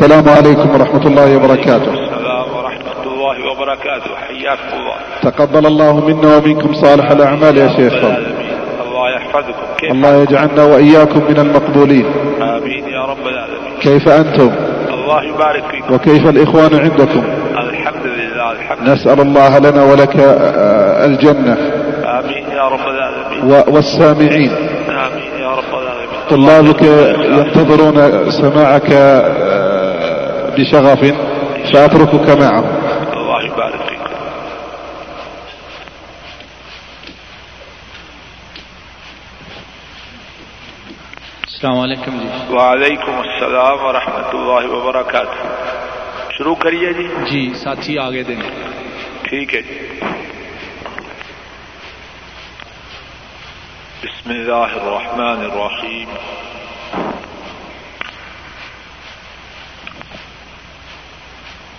السلام عليكم ورحمة الله وبركاته. السلام ورحمة الله وبركاته. حياكم الله. تقبل الله منا ومنكم صالح الأعمال يا شيخ. الله يحفظكم. كيف الله يجعلنا وإياكم من المقبولين. آمين يا رب العالمين. كيف أنتم؟ الله يبارك فيكم. وكيف الإخوان عندكم؟ الحمد لله الحمد لله. نسأل الله لنا ولك الجنة. آمين يا رب العالمين. والسامعين. آمين يا رب العالمين. طلابك ينتظرون سماعك آه، بشغف سأتركك معهم الله يبارك فيكم السلام علیکم جی وعلیکم السلام ورحمۃ اللہ وبرکاتہ شروع کریے جی؟ جی ساتھی آگے دیں ٹھیک ہے جی۔ بسم اللہ الرحمن الرحیم۔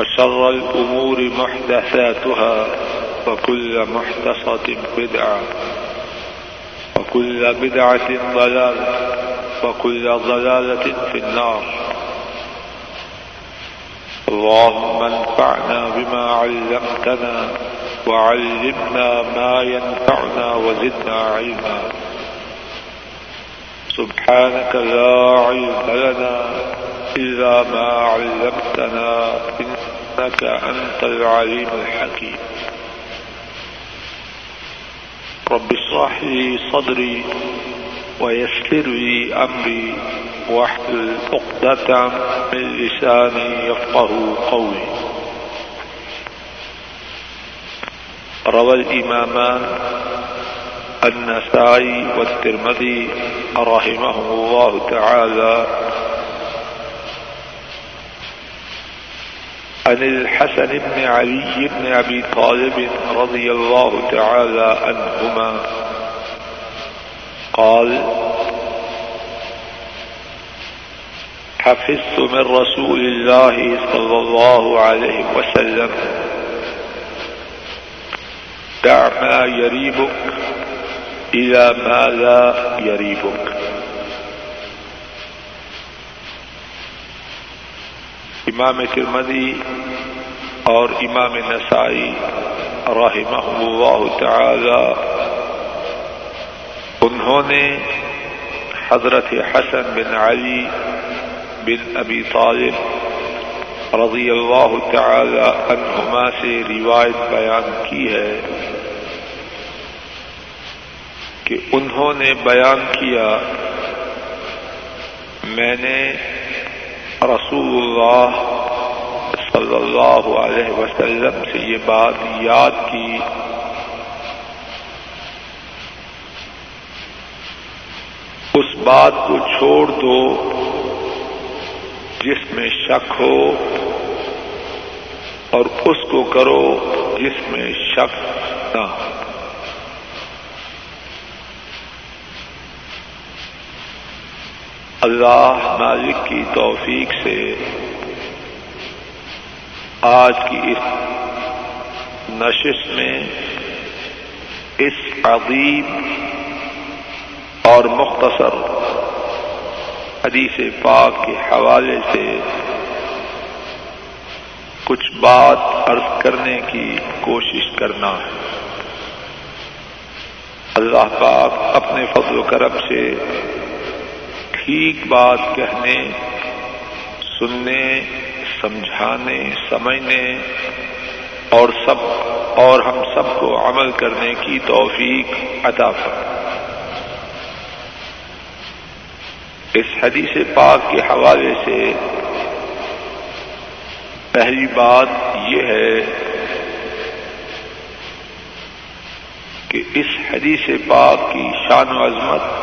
وشر الأمور محدثاتها وكل محدثة بدعة وكل بدعة ضلالة وكل ضلالة في النار. اللهم انفعنا بما علمتنا وعلمنا ما ينفعنا وزدنا علما. سبحانك لا علم لنا إلا ما علمتنا إن إنك أنت العليم الحكيم. رب اشرح لي صدري ويسر لي أمري واحلل عقدة من لساني يفقه قولي. روى الإمامان النسائي والترمذي رحمهم الله تعالى عن الحسن بن علي بن أبي طالب رضي الله تعالى عنهما قال، حفظت من رسول الله صلى الله عليه وسلم دع ما يريبك إلى ما لا يريبك. امام ترمدی اور امام نسائی رحمہ اللہ تعالی، انہوں نے حضرت حسن بن علی بن ابی طالب رضی اللہ تعالی عنہما سے روایت بیان کی ہے کہ انہوں نے بیان کیا، میں نے رسول اللہ صلی اللہ علیہ وسلم سے یہ بات یاد کی۔ اس بات کو چھوڑ دو جس میں شک ہو اور اس کو کرو جس میں شک نہ ہو۔ اللہ مالک کی توفیق سے آج کی اس نشست میں اس عظیم اور مختصر حدیث پاک کے حوالے سے کچھ بات عرض کرنے کی کوشش کرنا ہے۔ اللہ پاک اپنے فضل و کرم سے ٹھیک بات کہنے، سننے، سمجھانے، سمجھنے، اور سب، اور ہم سب کو عمل کرنے کی توفیق عطا فرمائے۔ اس حدیث پاک کے حوالے سے پہلی بات یہ ہے کہ اس حدیث پاک کی شان و عظمت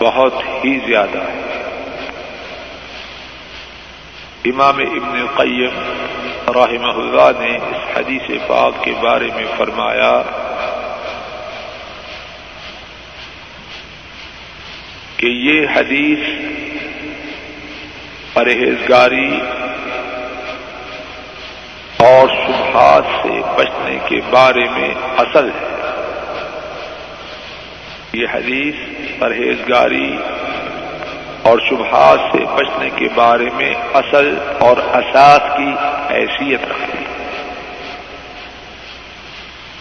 بہت ہی زیادہ ہے۔ امام ابن قیم رحمہ اللہ نے اس حدیث پاک کے بارے میں فرمایا، کہ یہ حدیث پرہیزگاری اور شبہات سے بچنے کے بارے میں اصل ہے۔ یہ حدیث پرہیزگاری اور شبہات سے بچنے کے بارے میں اصل اور اساس کی حیثیت رکھتی۔ ہے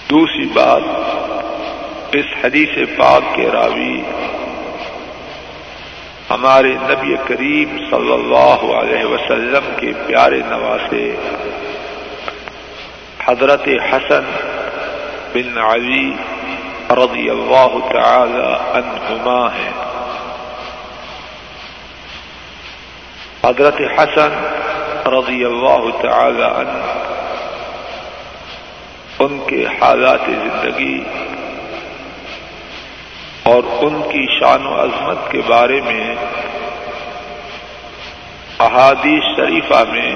دوسری بات، اس حدیث پاک کے راوی، ہمارے نبی کریم صلی اللہ علیہ وسلم کے پیارے نواسے، حضرت حسن بن علی رضی اللہ تعالی عنہما ہیں حضرت حسن رضی اللہ تعالی عنہ، ان کے حالات زندگی اور ان کی شان و عظمت کے بارے میں احادیث شریفہ میں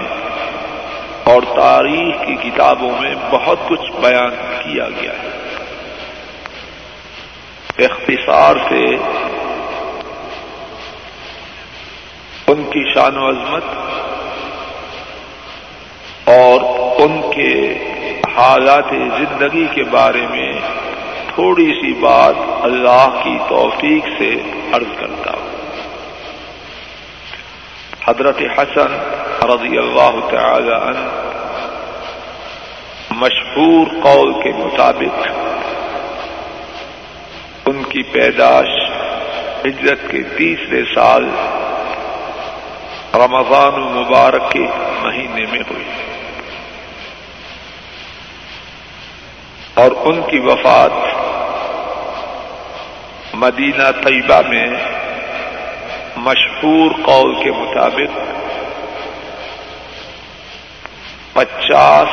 اور تاریخ کی کتابوں میں بہت کچھ بیان کیا گیا ہے۔ اختصار سے ان کی شان و عظمت اور ان کے حالات زندگی کے بارے میں تھوڑی سی بات اللہ کی توفیق سے عرض کرتا ہوں۔ حضرت حسن رضی اللہ تعالی عنہ مشہور قول کے مطابق کی پیداش ہجرت کے تیسرے سال رمضان المبارک کے مہینے میں ہوئی۔ اور ان کی وفات مدینہ طیبہ میں مشہور قول کے مطابق پچاس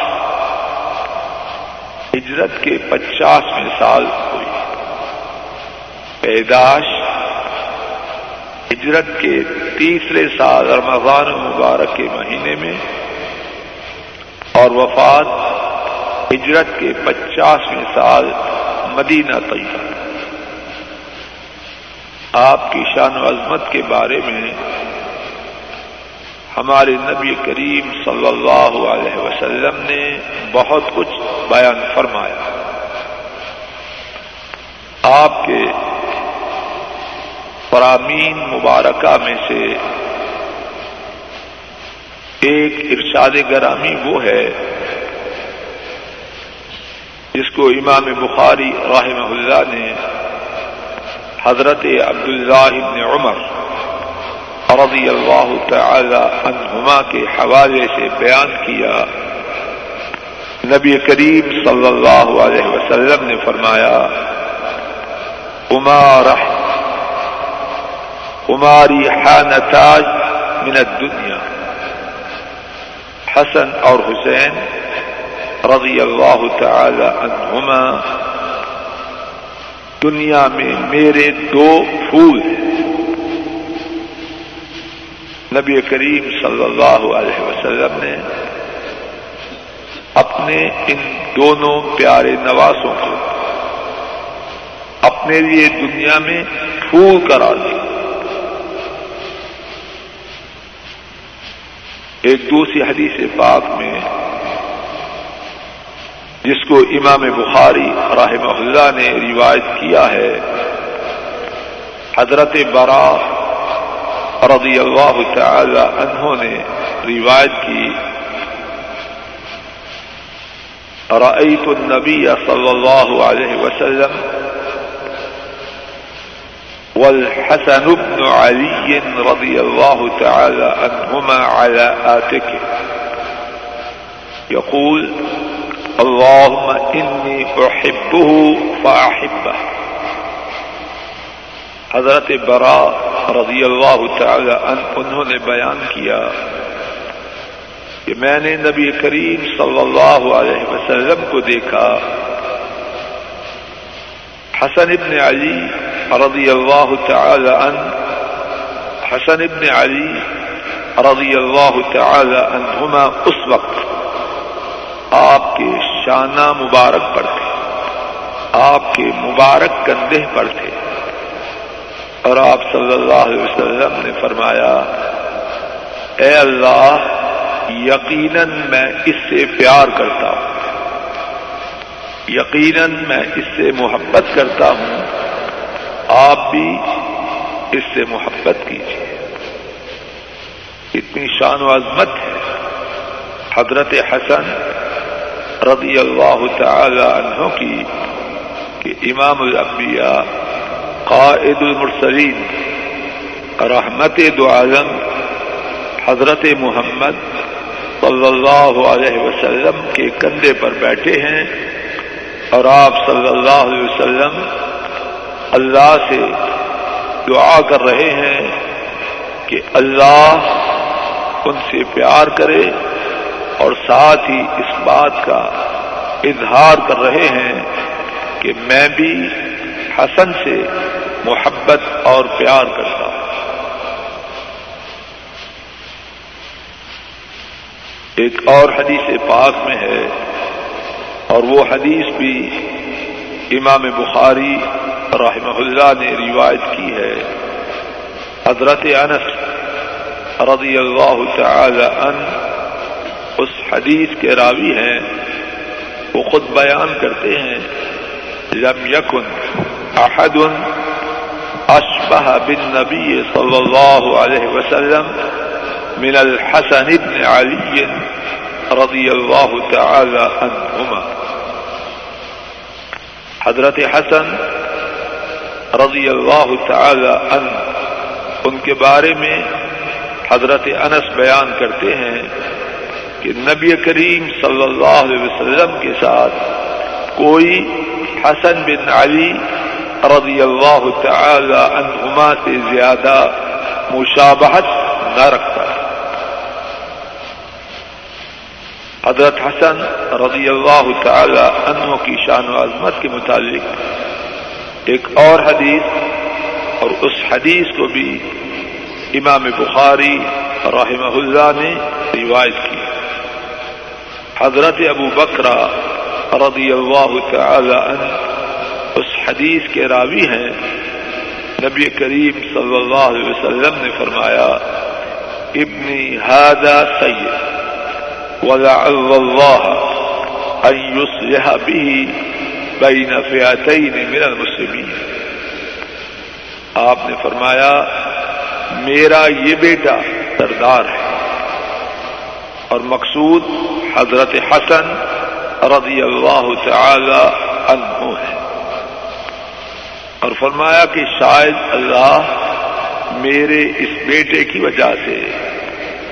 ہجرت کے پچاسویں سال پیداش ہجرت کے تیسرے سال رمضان مبارک کے مہینے میں اور وفات ہجرت کے پچاسویں سال مدینہ طیبہ آپ کی شان و عظمت کے بارے میں ہمارے نبی کریم صلی اللہ علیہ وسلم نے بہت کچھ بیان فرمایا۔ آپ کے فرامین مبارکہ میں سے ایک ارشاد گرامی وہ ہے جس کو امام بخاری رحمہ اللہ نے حضرت عبداللہ بن عمر رضی اللہ تعالی عنہما کے حوالے سے بیان کیا۔ نبی کریم صلی اللہ علیہ وسلم نے فرمایا عمار عماری حانتاج من الدنیا۔ حسن اور حسین رضی اللہ تعالی عنہما دنیا میں میرے دو پھول۔ نبی کریم صلی اللہ علیہ وسلم نے اپنے ان دونوں پیارے نوازوں کو اپنے لیے دنیا میں پھول کرا دیا۔ ایک دوسری حدیث پاک میں، جس کو امام بخاری رحمہ اللہ نے روایت کیا ہے، حضرت برا رضی اللہ تعالی عنہ نے روایت کی رأيت النبي صلى الله عليه وسلم والحسن بن علي رضي الله تعالى عنهما على آتكه يقول اللهم انی احبه فاحبه حضرت برا رضی اللہ تعالی عنہ، انہوں نے بیان کیا کہ میں نے نبی کریم صلی اللہ علیہ وسلم کو دیکھا حسن ابن علی رضی اللہ تعالی عنہ، حسن ابن علی رضی اللہ تعالی عنہما اس وقت آپ کے شانہ مبارک پر تھے، آپ کے مبارک کندھے پر تھے۔ اور آپ صلی اللہ علیہ وسلم نے فرمایا، اے اللہ، یقیناً میں اس سے پیار کرتا ہوں۔ یقیناً میں اس سے محبت کرتا ہوں۔ آپ بھی اس سے محبت کیجیے اتنی شان و عظمت ہے۔ حضرت حسن رضی اللہ تعالی عنہ کی کہ امام الانبیاء قائد المرسلین، رحمت دو عالم، حضرت محمد صلی اللہ علیہ وسلم کے کندھے پر بیٹھے ہیں۔ اور آپ صلی اللہ علیہ وسلم اللہ سے دعا کر رہے ہیں کہ اللہ ان سے پیار کرے اور ساتھ ہی اس بات کا اظہار کر رہے ہیں کہ میں بھی حسن سے محبت اور پیار کرتا ہوں۔ ایک اور حدیث پاک میں ہے۔ اور وہ حدیث بھی امام بخاری رحمہ اللہ نے روایت کی ہے۔ حضرت انس رضی اللہ تعالی عنہ اس حدیث کے راوی ہیں۔ وہ خود بیان کرتے ہیں۔ لم يكن احد اشبه بالنبي صلى الله عليه وسلم من الحسن بن علي رضي الله تعالى عنهما حضرت حسن رضی اللہ تعالی عنہ، ان کے بارے میں حضرت انس بیان کرتے ہیں کہ نبی کریم صلی اللہ علیہ وسلم کے ساتھ کوئی حسن بن علی رضی اللہ تعالی عنہما سے زیادہ مشابہت نہ رکھتا حضرت حسن رضی اللہ تعالی عنہ کی شان و عظمت کے متعلق ایک اور حدیث اور اس حدیث کو بھی امام بخاری رحمہ اللہ نے روایت کی۔ حضرت ابو بکرا رضی اللہ تعالی عنہ اس حدیث کے راوی ہیں۔ نبی کریم صلی اللہ علیہ وسلم نے فرمایا، ابنی ہادا سید۔ ولعل اللہ ان يصلح به بین فئتین من المسلمین آپ نے فرمایا، میرا یہ بیٹا سردار ہے۔ اور مقصود حضرت حسن رضی اللہ تعالی عنہ ہے۔ اور فرمایا کہ شاید اللہ میرے اس بیٹے کی وجہ سے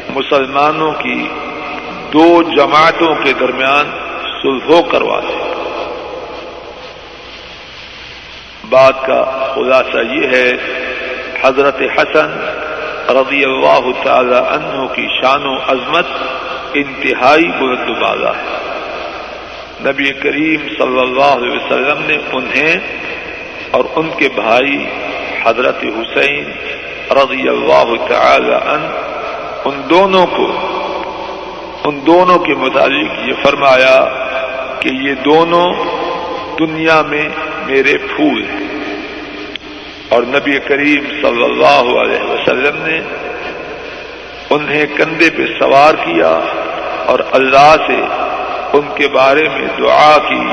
مسلمانوں کی دو جماعتوں کے درمیان سلحو کروا دے۔ بات کا خلاصہ یہ ہے، حضرت حسن رضی اللہ تعالی عنہ کی شان و عظمت انتہائی بلند بالا ہے۔ نبی کریم صلی اللہ علیہ وسلم نے انہیں اور ان کے بھائی حضرت حسین رضی اللہ تعالی عنہ، ان دونوں کو ان دونوں کے متعلق یہ فرمایا کہ یہ دونوں دنیا میں میرے پھول ہیں اور نبی کریم صلی اللہ علیہ وسلم نے انہیں کندھے پہ سوار کیا اور اللہ سے ان کے بارے میں دعا کی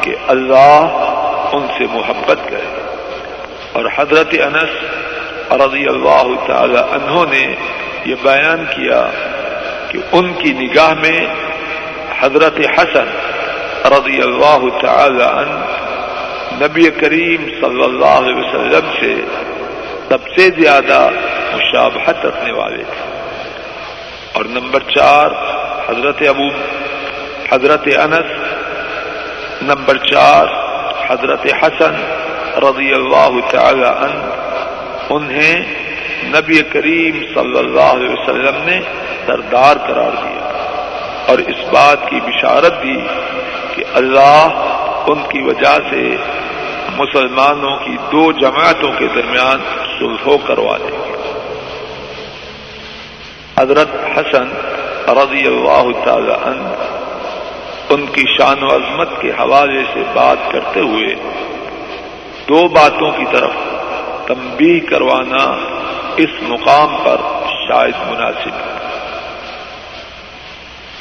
کہ اللہ ان سے محبت کرے۔ اور حضرت انس رضی اللہ تعالی عنہ نے یہ بیان کیا کہ ان کی نگاہ میں حضرت حسن رضی اللہ تعالی عنہ نبی کریم صلی اللہ علیہ وسلم سے سب سے زیادہ مشابہت رکھنے والے تھے۔ اور نمبر چار، حضرت ابو، حضرت انس۔ نمبر چار، حضرت حسن رضی اللہ تعالی عنہ، انہیں نبی کریم صلی اللہ علیہ وسلم نے سردار قرار دیا اور اس بات کی بشارت دی کہ اللہ ان کی وجہ سے مسلمانوں کی دو جماعتوں کے درمیان سلحو کروا دیں گے حضرت حسن رضی اللہ تعالی عنہ ان کی شان و عظمت کے حوالے سے بات کرتے ہوئے دو باتوں کی طرف تنبیہ کروانا اس مقام پر شاید مناسب ہے۔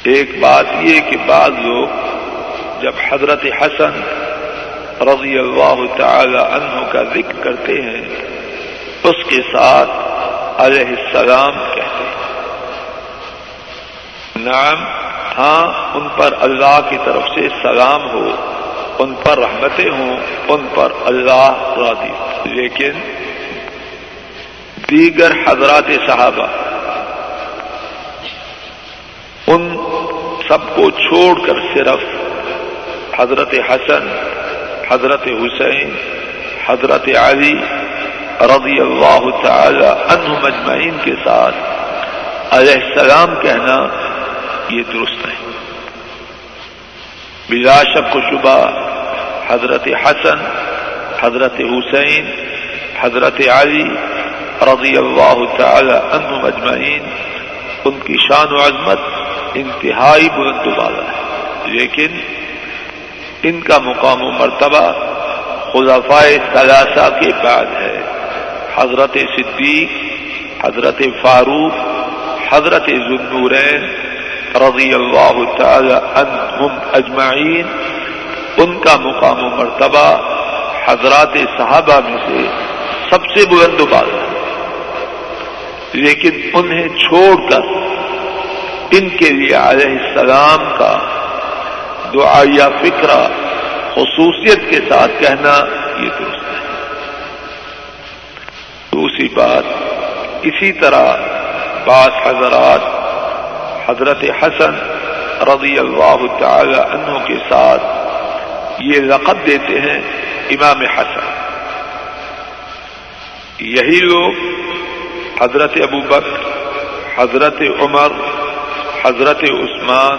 ایک بات یہ کہ بعض لوگ جب حضرت حسن رضی اللہ تعالی عنہ کا ذکر کرتے ہیں، اس کے ساتھ علیہ السلام کہتے ہیں۔ نعم ہاں ان پر اللہ کی طرف سے سلام ہو، ان پر رحمتیں ہوں، ان پر اللہ راضی۔ لیکن دیگر حضرات صحابہ، ان سب کو چھوڑ کر صرف حضرت حسن، حضرت حسین، حضرت علی رضی اللہ تعالی عنہ مجمعین کے ساتھ علیہ السلام کہنا یہ درست نہیں۔ بلا شک و شبہ حضرت حسن، حضرت حسین، حضرت علی رضی اللہ تعالی عنہ مجمعین ان کی شان و عظمت انتہائی بلند والا ہے۔ لیکن ان کا مقام و مرتبہ خلافۂ ثلاثہ کے بعد ہے۔ حضرت صدیق، حضرت فاروق، حضرت ذنورین رضی اللہ تعالی عنہم اجمعین، ان کا مقام و مرتبہ حضرات صحابہ میں سے سب سے بلند بات ہے۔ لیکن انہیں چھوڑ کر ان کے لیے علیہ السلام کا دعائیا فکرہ خصوصیت کے ساتھ کہنا یہ درست ہے دوسری بات، اسی طرح بعض حضرات حضرت حسن رضی اللہ تعالی عنہ کے ساتھ یہ لقب دیتے ہیں امام حسن۔ یہی لوگ حضرت ابو بکر، حضرت عمر، حضرت عثمان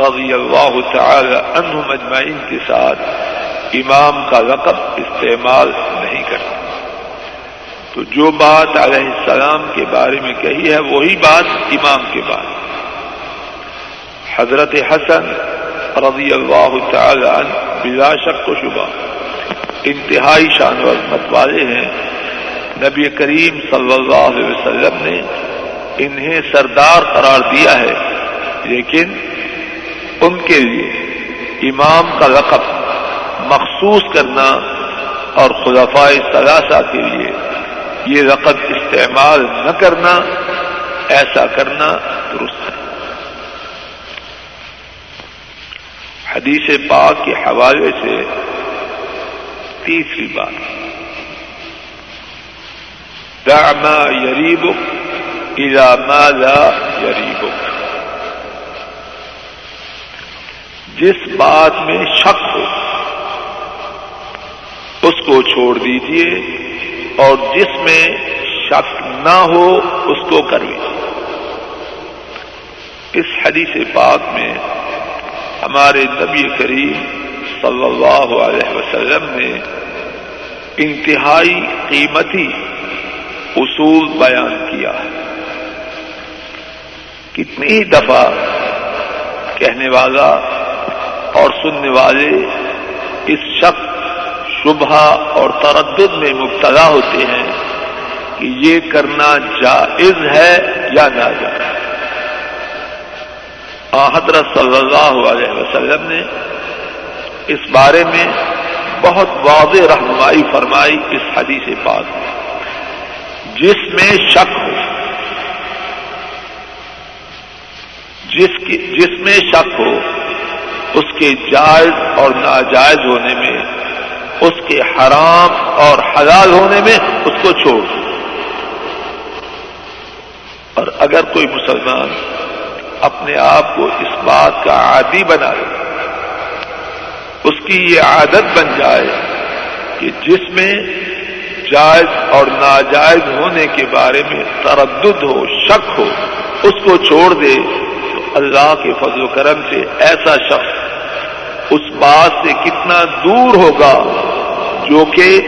رضی اللہ تعالی عنہ مجمعین کے ساتھ امام کا لقب استعمال نہیں کرتا۔ تو جو بات علیہ السلام کے بارے میں کہی ہے، وہی بات امام کے بارے حضرت حسن رضی اللہ تعالی عنہ بلا شک و شبہ انتہائی شان و عظمت والے ہیں۔ نبی کریم صلی اللہ علیہ وسلم نے انہیں سردار قرار دیا ہے۔ لیکن ان کے لیے امام کا لقب مخصوص کرنا اور خلافۂ ثلاثہ کے لیے یہ لقب استعمال نہ کرنا، ایسا کرنا درست ہے۔ حدیث پاک کے حوالے سے تیسری بات۔ دعما یریبک الى ما لا یریبک جس بات میں شک ہو، اس کو چھوڑ دیجیے اور جس میں شک نہ ہو، اس کو کرویے اس حدیث پاک میں ہمارے نبی کریم صلی اللہ علیہ وسلم نے انتہائی قیمتی اصول بیان کیا کتنی دفعہ کہنے والا اور سننے والے اس شک شبہ اور تردد میں مبتلا ہوتے ہیں کہ یہ کرنا جائز ہے یا ناجائز حضرت صلی اللہ علیہ وسلم نے اس بارے میں بہت واضح رہنمائی فرمائی اس حدیث پاک میں۔ جس میں شک ہو۔ جس کی جس میں شک ہو، اس کے جائز اور ناجائز ہونے میں، اس کے حرام اور حلال ہونے میں اس کو چھوڑ۔ اور اگر کوئی مسلمان اپنے آپ کو اس بات کا عادی بنا لے اس کی یہ عادت بن جائے کہ جس میں جائز اور ناجائز ہونے کے بارے میں تردد ہو، شک ہو، اس کو چھوڑ دے تو اللہ کے فضل و کرم سے ایسا شخص اس بات سے کتنا دور ہوگا جو کہ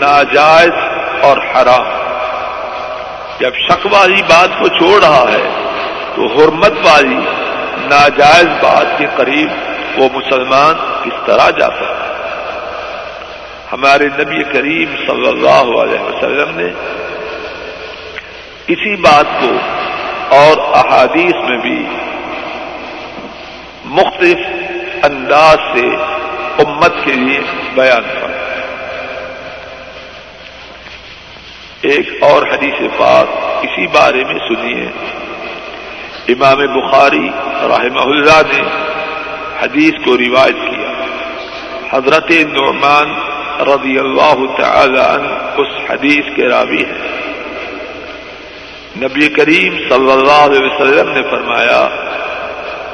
ناجائز اور حرام۔ جب شک والی بات کو چھوڑ رہا ہے تو حرمت والی ناجائز بات کے قریب وہ مسلمان کس طرح جا سکتا ہمارے نبی کریم صلی اللہ علیہ وسلم نے اسی بات کو اور احادیث میں بھی مختلف انداز سے امت کے لیے بیان کر ایک اور حدیث پاک اسی بارے میں سنیے۔ امام بخاری رحمہ اللہ نے حدیث کو روایت کیا۔ حضرت نعمان رضی اللہ تعالی عنہ اس حدیث کے راوی ہے نبی کریم صلی اللہ علیہ وسلم نے فرمایا،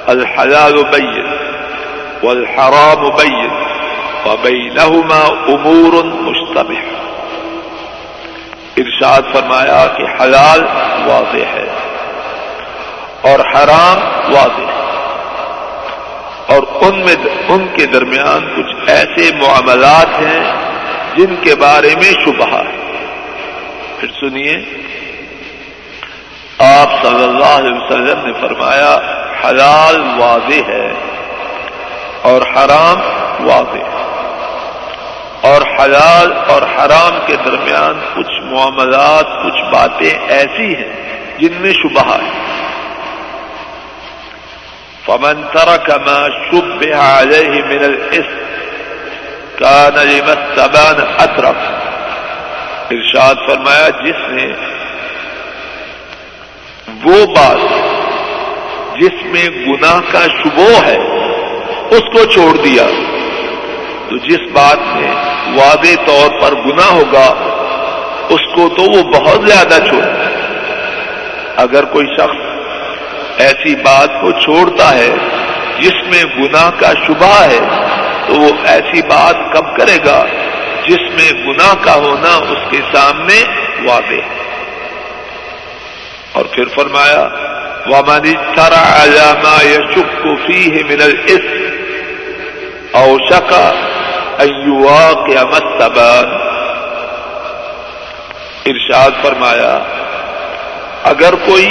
الحلال بین والحرام بین وبینہما امور مشتبہ۔ ارشاد فرمایا کہ حلال واضح ہے اور حرام واضح۔ ہے اور ان میں ان کے درمیان کچھ ایسے معاملات ہیں جن کے بارے میں شبہ ہے۔ پھر سنیے۔ آپ صلی اللہ علیہ وسلم نے فرمایا، حلال واضح ہے اور حرام واضح۔ ہے اور حلال اور حرام کے درمیان کچھ معاملات، کچھ باتیں ایسی ہیں جن میں شبہ ہے۔ فمن ترک ما شبہ علیہ من الاسم کان لمستبان اطرف ارشاد فرمایا، جس نے وہ بات جس میں گناہ کا شبو ہے، اس کو چھوڑ دیا۔ تو جس بات میں واضح طور پر گنا ہوگا، اس کو تو وہ بہت زیادہ چھوڑ اگر کوئی شخص ایسی بات کو چھوڑتا ہے جس میں گنا کا شبہ ہے، تو وہ ایسی بات کب کرے گا جس میں گنا کا ہونا اس کے سامنے واضح ہے۔ اور پھر فرمایا وامانی سارا علامہ یشک فی ہے منل اس اوشکا ایوا قیامت ارشاد فرمایا، اگر کوئی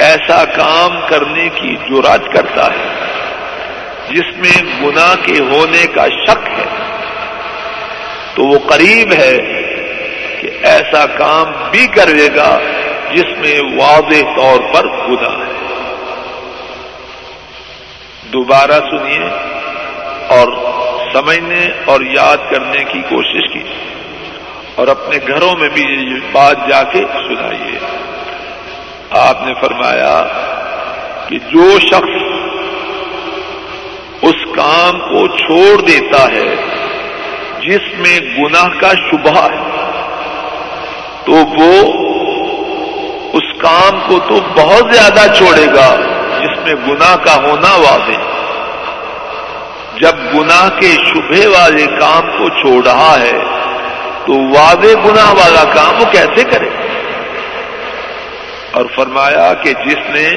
ایسا کام کرنے کی جرات کرتا ہے، جس میں گنا کے ہونے کا شک ہے۔ تو وہ قریب ہے کہ ایسا کام بھی کرے گا جس میں واضح طور پر گنا ہے۔ دوبارہ سنیے اور سمجھنے اور یاد کرنے کی کوشش کی اور اپنے گھروں میں بھی یہ بات جا کے سنائیے۔ آپ نے فرمایا کہ جو شخص اس کام کو چھوڑ دیتا ہے، جس میں گناہ کا شبہ ہے، تو وہ اس کام کو تو بہت زیادہ چھوڑے گا، جس میں گناہ کا ہونا واضح جب گناہ کے شبہ والے کام کو چھوڑ رہا ہے، تو واضح گناہ والا کام وہ کیسے کرے؟ اور فرمایا کہ جس نے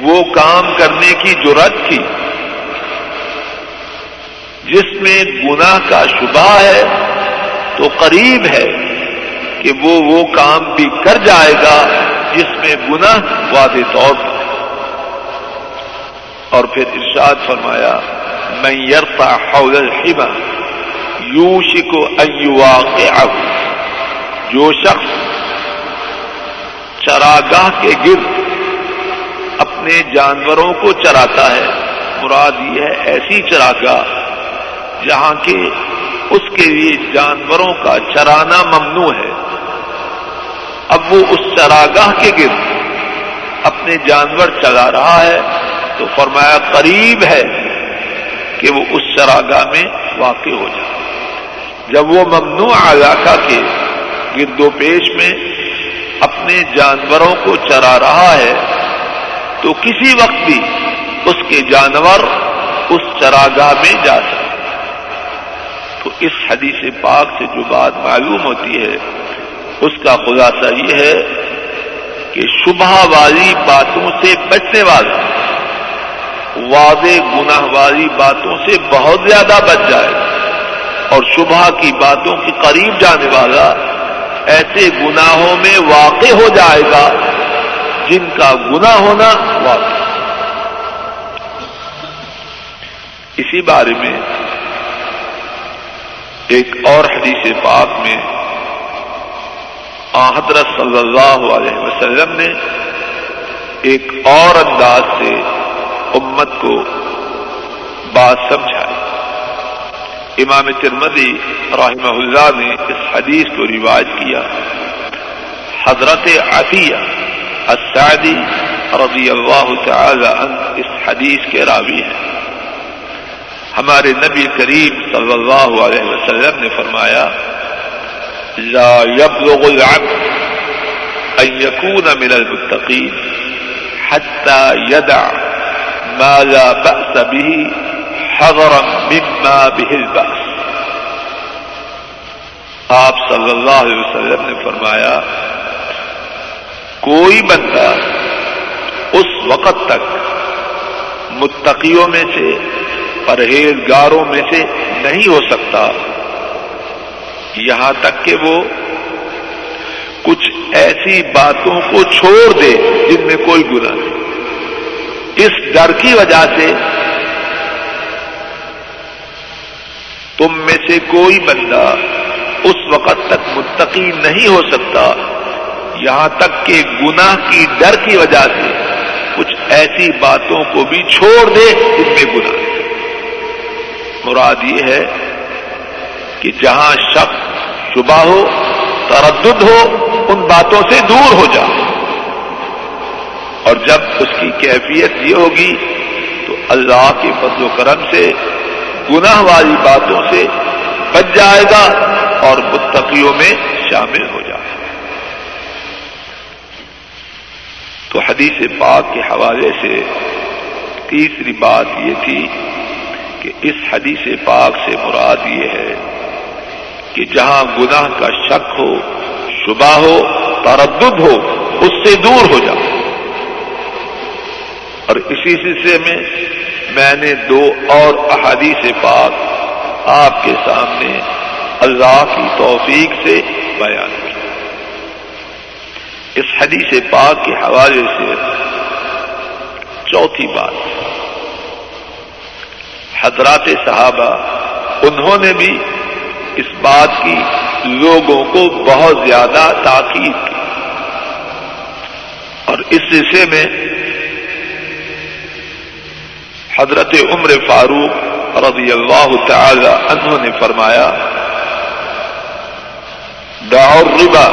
وہ کام کرنے کی ضرورت کی، جس میں گناہ کا شبہ ہے تو قریب ہے کہ وہ وہ کام بھی کر جائے گا جس میں گناہ واضح طور پر اور پھر ارشاد فرمایا میں یرتا حول الحما یوش کو کے جو شخص چراگاہ کے گرد اپنے جانوروں کو چراتا ہے۔ مراد یہ ہے ایسی چراگاہ جہاں کے اس کے لیے جانوروں کا چرانا ممنوع ہے۔ اب وہ اس چراگاہ کے گرد اپنے جانور چلا رہا ہے تو فرمایا قریب ہے کہ وہ اس شراگاہ میں واقع ہو جائے۔ جب وہ ممنوع علاقہ کے گرد و پیش میں اپنے جانوروں کو چرا رہا ہے، تو کسی وقت بھی اس کے جانور اس چراگاہ میں جا سکے تو اس حدیث پاک سے جو بات معلوم ہوتی ہے، اس کا خلاصہ یہ ہے کہ شبہ والی باتوں سے بچنے والا، واضح گناہ والی باتوں سے بہت زیادہ بچ جائے اور شبہ کی باتوں کے قریب جانے والا ایسے گناہوں میں واقع ہو جائے گا جن کا گناہ ہونا واقع اسی بارے میں ایک اور حدیث پاک میں حضرت صلی اللہ علیہ وسلم نے ایک اور انداز سے امت کو بات سمجھائی۔ امام ترمدی رحمہ اللہ نے اس حدیث کو رواج کیا۔ حضرت عطیہ السعدی رضی اللہ تعالی عنہ اس حدیث کے راوی ہیں۔ ہمارے نبی کریم صلی اللہ علیہ وسلم نے فرمایا، لا يبلغ العبد ان يكون من المتقين حتى يدع ما لا بأس به حضرا مما به البأس۔ آپ صلی اللہ علیہ وسلم نے فرمایا، کوئی بندہ اس وقت تک متقیوں میں سے، پرہیزگاروں میں سے نہیں ہو سکتا، یہاں تک کہ وہ کچھ ایسی باتوں کو چھوڑ دے جن میں کوئی گنا نہیں۔ اس ڈر کی وجہ سے تم میں سے کوئی بندہ اس وقت تک متقی نہیں ہو سکتا، یہاں تک کہ گناہ کی ڈر کی وجہ سے کچھ ایسی باتوں کو بھی چھوڑ دے جن میں گناہ مراد یہ ہے کہ جہاں شک، شبہ ہو، تردد ہو، ان باتوں سے دور ہو جا اور جب اس کی کیفیت یہ ہوگی تو اللہ کے فضل و کرم سے گناہ والی باتوں سے بچ جائے گا اور متقیوں میں شامل ہو جائے گا۔ تو حدیث پاک کے حوالے سے تیسری بات یہ تھی کہ اس حدیث پاک سے مراد یہ ہے کہ جہاں گناہ کا شک ہو، شبہ ہو، تردد ہو، اس سے دور ہو جاؤ۔ اور اسی سلسلے میں میں نے دو اور احادیث پاک آپ کے سامنے اللہ کی توفیق سے بیان کی اس حدیث پاک کے حوالے سے چوتھی بات۔ حضرات صحابہ، انہوں نے بھی اس بات کی لوگوں کو بہت زیادہ تاکید کی۔ اور اس سلسلے میں حضرت عمر فاروق رضی اللہ تعالی عنہ نے فرمایا داور ربا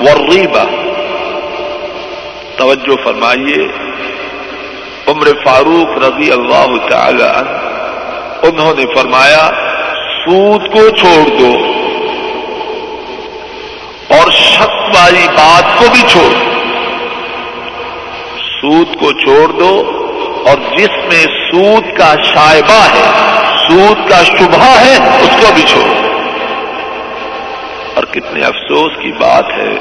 وربا توجہ فرمائیے، عمر فاروق رضی اللہ تعالی عنہ، انہوں نے فرمایا، سود کو چھوڑ دو اور شک والی بات کو بھی چھوڑ دو۔ سود کو چھوڑ دو اور جس میں سود کا شائبہ ہے، سود کا شبہ ہے، اس کو بھی چھوڑ دو اور کتنے افسوس کی بات ہے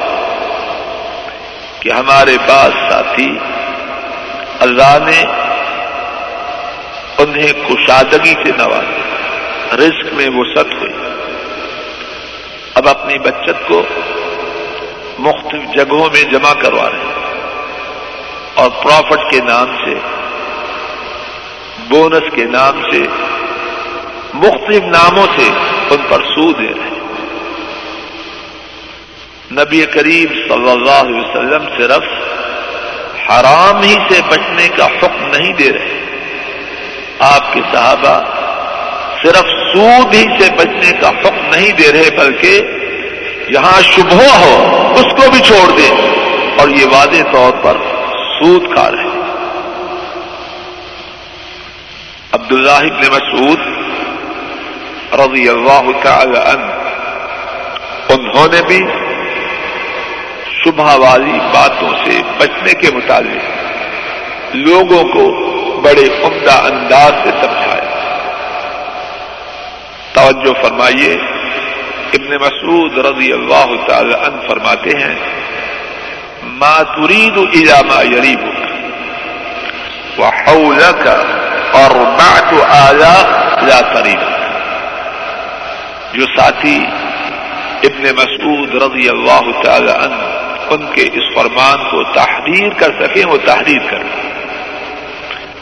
کہ ہمارے پاس ساتھی اللہ نے انہیں کشادگی سے نوازا رزق میں وہ ست ہوئی۔ اب اپنی بچت کو مختلف جگہوں میں جمع کروا رہے ہیں اور پروفٹ کے نام سے بونس کے نام سے، مختلف ناموں سے ان پر سو دے رہے نبی کریم صلی اللہ علیہ وسلم صرف حرام ہی سے بچنے کا حکم نہیں دے رہے۔ آپ کے صحابہ صرف سود ہی سے بچنے کا حکم نہیں دے رہے، بلکہ یہاں شبہ ہو، اس کو بھی چھوڑ دیں۔ اور یہ واضح طور پر سود کھا رہے عبداللہ ابن مسعود رضی اللہ تعالی عنہ۔ انہوں نے بھی شبہ والی باتوں سے بچنے کے متعلق لوگوں کو بڑے عمدہ انداز سے سمجھایا۔ توجہ فرمائیے، ابن مسعود رضی اللہ تعالی عنہ فرماتے ہیں، ما تريد الى ما يريبك وحولك اور اربعه الاف لا قریب۔ جو ساتھی ابن مسعود رضی اللہ تعالی عنہ، ان کے اس فرمان کو تحریر کر سکیں، وہ تحریر کر۔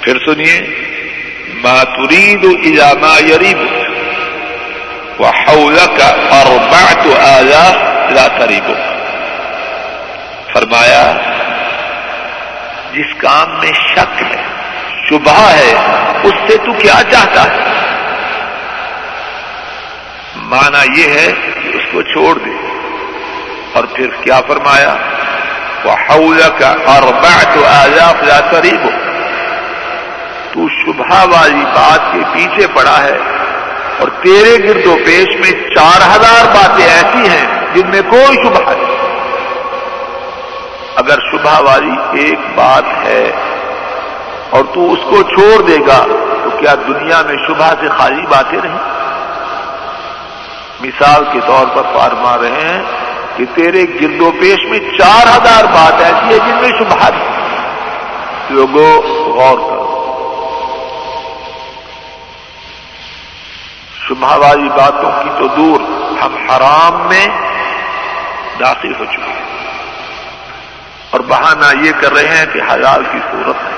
پھر سنیے، ما تريد الى ما يريبك وحولك اربعه الاف لا قریبك فرمایا، جس کام میں شک ہے شبہ ہے، اس سے تو کیا چاہتا ہے؟ مانا یہ ہے کہ اس کو چھوڑ دے۔ اور پھر کیا فرمایا؟ وہ کا اور بات آزاد لا قریب تو شبہ والی بات کے پیچھے پڑا ہے۔ اور تیرے گرد و پیش میں چار ہزار باتیں ایسی ہیں جن میں کوئی شبہ نہیں۔ اگر شبہ والی ایک بات ہے اور تو اس کو چھوڑ دے گا تو کیا دنیا میں شبہ سے خالی باتیں رہیں؟ مثال کے طور پر فرما رہے ہیں کہ تیرے گرد و پیش میں چار ہزار بات ایسی ہے جن میں شبہ لوگوں غور کرو۔ شبہ والی باتوں کی تو دور ہم حرام میں داخل ہو چکے ہیں۔ اور بہانہ یہ کر رہے ہیں کہ حلال کی صورت ہے۔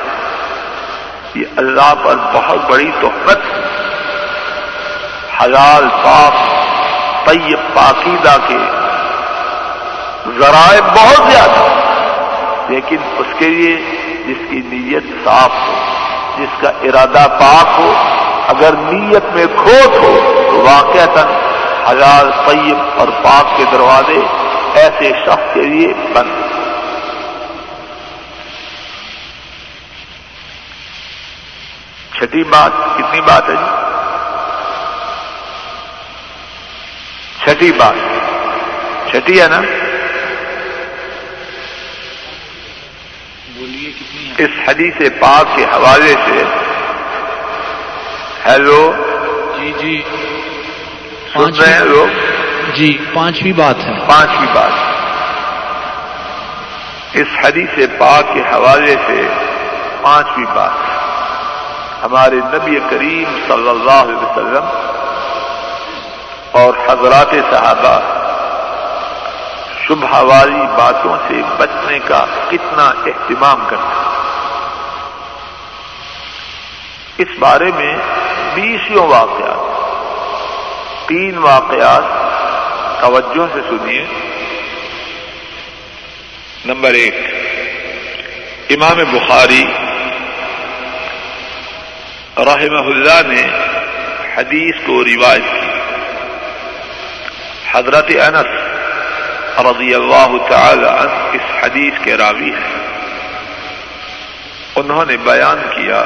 یہ اللہ پر بہت بڑی تحمت حلال پاک طیب پاکیدہ کے ذرائع بہت زیادہ لیکن اس کے لیے جس کی نیت صاف ہو، جس کا ارادہ پاک ہو، اگر نیت میں کھوٹ ہو، تو واقع حلال، طیب اور پاک کے دروازے ایسے شخص کے لیے بند چھٹی بات کتنی بات ہے جی؟ چھٹی بات۔ چھٹی ہے نا؟ بولیے کتنی اس حدیث پاک کے حوالے سے ہیلو۔ جی جی۔ سن رہے ہیں لوگ جی پانچویں بات ہے۔ پانچویں بات۔ اس حدیث پاک کے حوالے سے پانچویں بات۔ ہمارے نبی کریم صلی اللہ علیہ وسلم اور حضرات صحابہ شبہ والی باتوں سے بچنے کا کتنا اہتمام کرتے اس بارے میں بیسوں واقعات، تین واقعات توجہ سے سنیے۔ نمبر ایک، امام بخاری رحمہ اللہ نے حدیث کو روایت کی۔ حضرت انس رضی اللہ تعالی عنہ اس حدیث کے راوی ہیں۔ انہوں نے بیان کیا،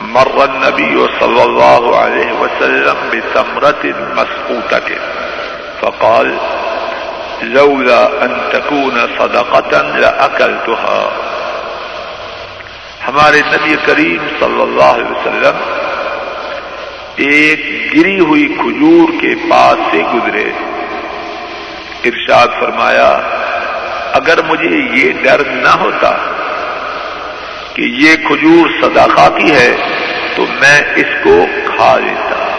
مر النبی صلی اللہ علیہ وسلم بثمرت مسقوطة فقال، لولا ان تكون صدقة لأكلتها ہمارے نبی کریم صلی اللہ علیہ وسلم ایک گری ہوئی کھجور کے پاس سے گزرے۔ ارشاد فرمایا، اگر مجھے یہ ڈر نہ ہوتا کہ یہ کھجور صدقہ کی ہے، تو میں اس کو کھا لیتا۔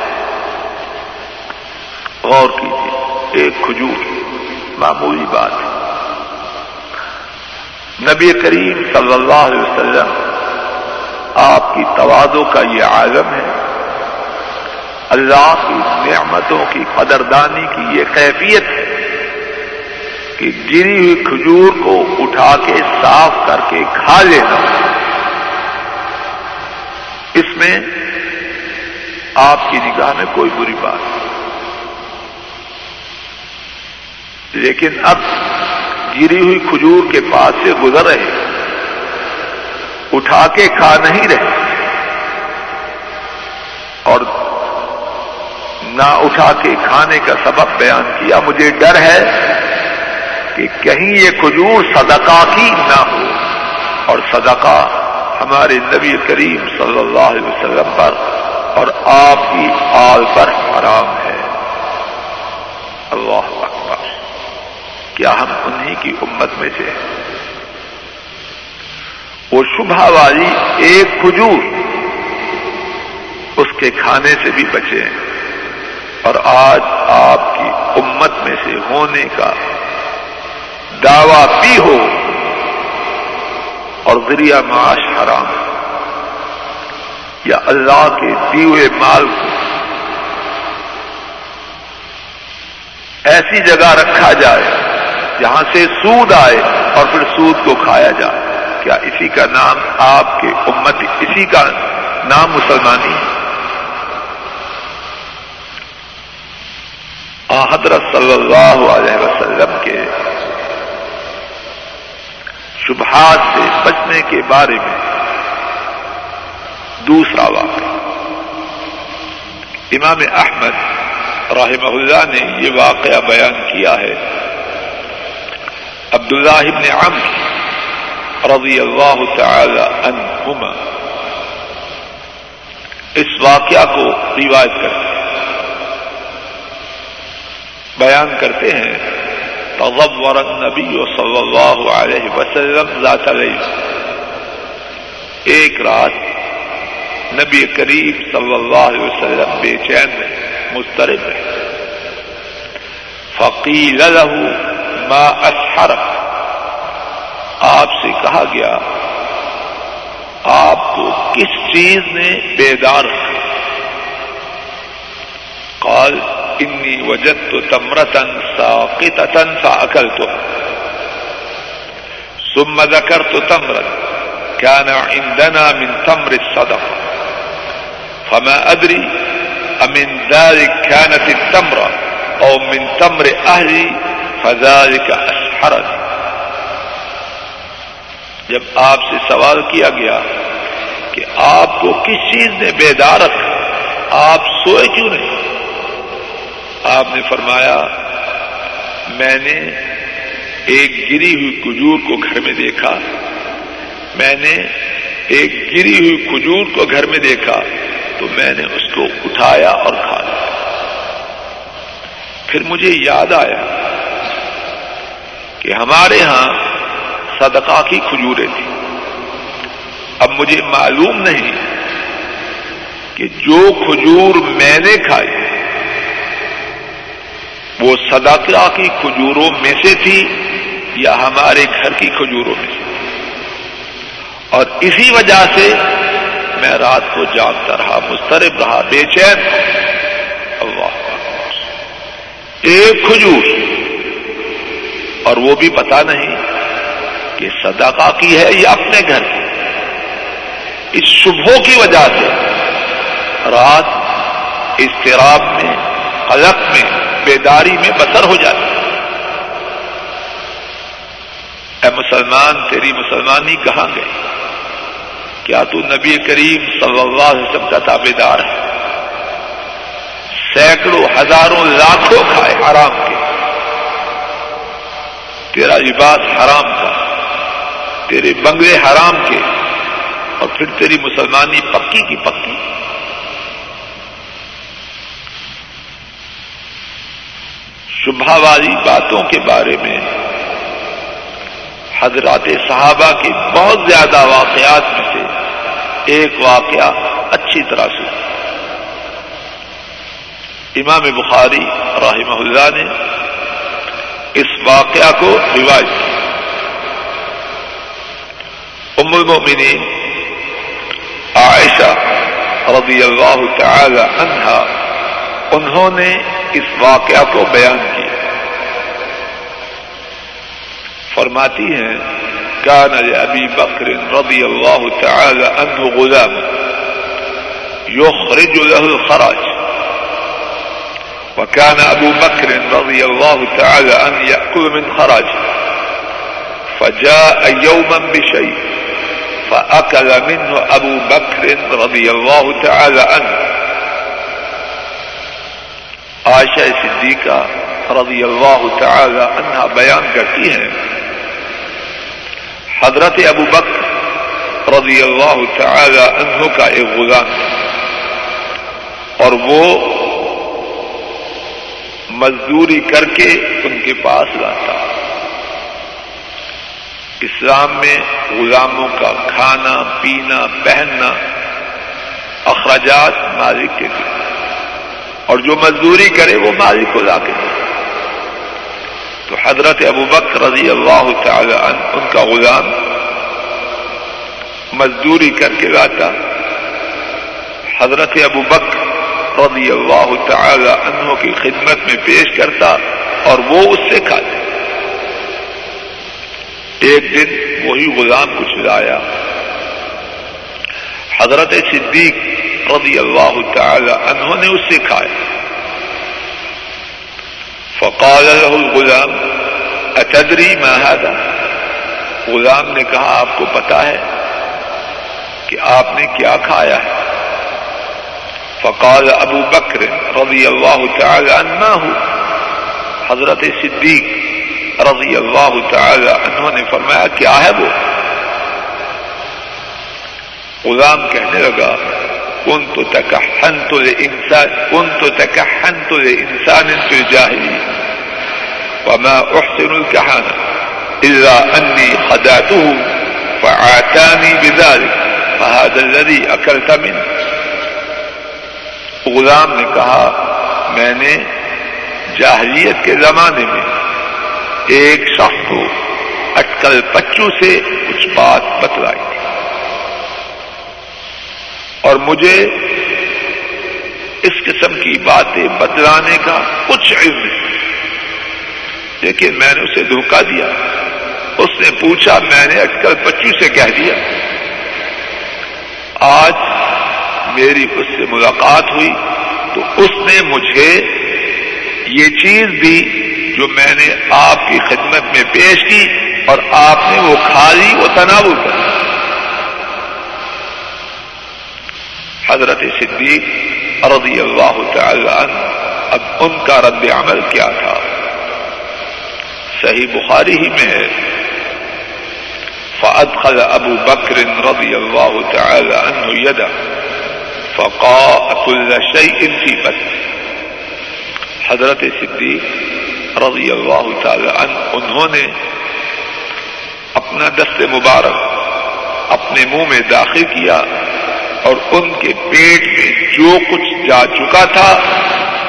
غور کیجیے ایک کھجور، معمولی بات۔ نبی کریم صلی اللہ علیہ وسلم آپ کی توازوں کا یہ عالم ہے۔ اللہ کی نعمتوں کی قدردانی کی یہ کیفیت ہے کہ گری ہوئی کھجور کو اٹھا کے صاف کر کے کھا لینا۔ اس میں آپ کی نگاہ میں کوئی بری بات نہیں۔ لیکن اب گری ہوئی کھجور کے پاس سے گزر رہے اٹھا کے کھا نہیں رہے اور نہ اٹھا کے کھانے کا سبب بیان کیا، مجھے ڈر ہے کہ کہیں یہ کھجور صدقہ کی نہ ہو۔ اور صدقہ ہمارے نبی کریم صلی اللہ علیہ وسلم پر اور آپ کی آل پر حرام ہے۔ اللہ اکبر، کیا ہم انہی کی امت میں سے ہیں؟ وہ شبہ والی ایک کھجور اس کے کھانے سے بھی بچے ہیں۔ اور آج آپ کی امت میں سے ہونے کا دعوی بھی ہو اور ذریعہ معاش حرام یا اللہ کے دیوے مال کو ایسی جگہ رکھا جائے جہاں سے سود آئے اور پھر سود کو کھایا جائے۔ کیا اسی کا نام آپ کے امت، اسی کا نام مسلمانی ہے۔ حضرت صلی اللہ علیہ وسلم کے شبہات سے بچنے کے بارے میں دوسرا واقعہ۔ امام احمد رحمہ اللہ نے یہ واقعہ بیان کیا ہے۔ عبداللہ ابن عمر رضی اللہ تعالی عنہما۔ اس واقعہ کو روایت کرتے ہیں۔ بیان کرتے ہیں، تضور النبی صلی اللہ علیہ وسلم ذات علیہ۔ ایک رات نبی کریم صلی اللہ علیہ وسلم بے چین میں مسترد ہے۔ فقیل له ما اسحرک۔ آپ سے کہا گیا، آپ کو کس چیز نے بیدار رکھا؟ قال، انی وجدت تمرتن ساقطتن فاکلتها. ثم ذكرت تمرا كان عندنا من تمر الصدقة فما أدري أمن ذلك كانت التمرة أو من تمر أهلي فذلك أسحرني جب آپ سے سوال کیا گیا کہ آپ کو کس چیز نے بیدار رکھا، آپ سوئے کیوں نہیں؟ آپ نے فرمایا، میں نے ایک گری ہوئی کھجور کو گھر میں دیکھا۔ میں نے ایک گری ہوئی کھجور کو گھر میں دیکھا، تو میں نے اس کو اٹھایا اور کھا لیا۔ پھر مجھے یاد آیا کہ ہمارے ہاں صدقہ کی کھجوریں تھیں۔ اب مجھے معلوم نہیں کہ جو کھجور میں نے کھائی وہ صدقہ کی کھجوروں میں سے تھی یا ہمارے گھر کی کھجوروں میں سے۔ اور اسی وجہ سے میں رات کو جاگتا رہا مسترب رہا، بے چین۔ اللہ۔ ایک کھجور، اور وہ بھی پتا نہیں کہ صدقہ کی ہے یا اپنے گھر کی؟ اس شبھوں کی وجہ سے رات استراب میں، قلق میں، بیداری میں بسر ہو جاتی اے مسلمان، تیری مسلمانی کہاں گئی؟ کیا تو نبی کریم صلی اللہ علیہ وسلم کا تابے دار ہے؟ سینکڑوں، ہزاروں، لاکھوں کھائے حرام کے۔ تیرا لباس حرام کا تیرے بنگلے حرام کے۔ اور پھر تیری مسلمانی پکی کی پکی۔ شبہ والی باتوں کے بارے میں حضرات صحابہ کے بہت زیادہ واقعات میں سے ایک واقعہ اچھی طرح سے۔ امام بخاری رحمہ اللہ نے اس واقعہ کو روایت کیا۔ ام المؤمنین عائشہ رضی اللہ تعالی عنہا انہوں نے اس واقعہ کو بیان کیا۔ فرماتی ہیں كان لأبي بكر رضي الله تعالى عنه غلام يخرج له الخراج۔ وكان أبو بكر رضي الله تعالى عنه يأكل من خراجه فجاء يوما بشيء فأكل منه أبو بكر رضي الله تعالى عنه. عائشہ صدیقہ رضی اللہ تعالی عنہ بیان کرتی ہیں. حضرت ابو بکر رضی اللہ تعالی عنہ کا ایک غلام اور وہ مزدوری کر کے ان کے پاس لاتا اسلام میں غلاموں کا کھانا، پینا، پہننا، اخراجات مالک کے لیے۔ اور جو مزدوری کرے وہ مالک کو لا کے دے۔ تو حضرت ابو بکر رضی اللہ تعالی عنہ، ان کا غلام مزدوری کر کے لاتا۔ حضرت ابو بکر رضی اللہ تعالی عنہ کی خدمت میں پیش کرتا اور وہ اس سے کھاتے ایک دن وہی غلام کچھ لایا حضرت صدیق رضی اللہ تعالی عنہ نے اس سے کھایا فقال له الغلام، اتدری ما هذا؟ غلام نے کہا، آپ کو پتا ہے کہ آپ نے کیا کھایا ہے۔ فقال، ابو بکر رضی اللہ تعالی عنہ حضرت صدیق رضی اللہ تعالی عنہ نے فرمایا، کیا ہے وہ؟ غلام کہنے لگا کن تو تکہن تو انسان کن تو تکہن تو انسان تو جاہلی وما احسن الكهانة الا انی خدعته فعاتانی بذلك فهذا الذي اکلت من غلام نے کہا، میں نے جاہلیت کے زمانے میں ایک شخص کو اٹکل پچو سے کچھ بات بتلائی تھی۔ اور مجھے اس قسم کی باتیں بدلانے کا کچھ علم نہیں۔ لیکن میں نے اسے دھوکہ دیا۔ اس نے پوچھا، میں نے اٹکل پچو سے کہہ دیا۔ آج میری اس سے ملاقات ہوئی تو اس نے مجھے یہ چیز دی جو میں نے آپ کی خدمت میں پیش کی اور آپ نے وہ کھا لی وہ تناول کر حضرت صدیق رضی اللہ تعالی عنہ، اب ان کا رد عمل کیا تھا؟ صحیح بخاری ہی میں ہے۔ فأدخل ابو بکر رضی اللہ تعالی عنہ یدا فقاء كل شيء في بطنه۔ حضرت صدیق رضی اللہ تعالی عنہ، انہوں نے اپنا دست مبارک اپنے منہ میں داخل کیا اور ان کے پیٹ میں جو کچھ جا چکا تھا،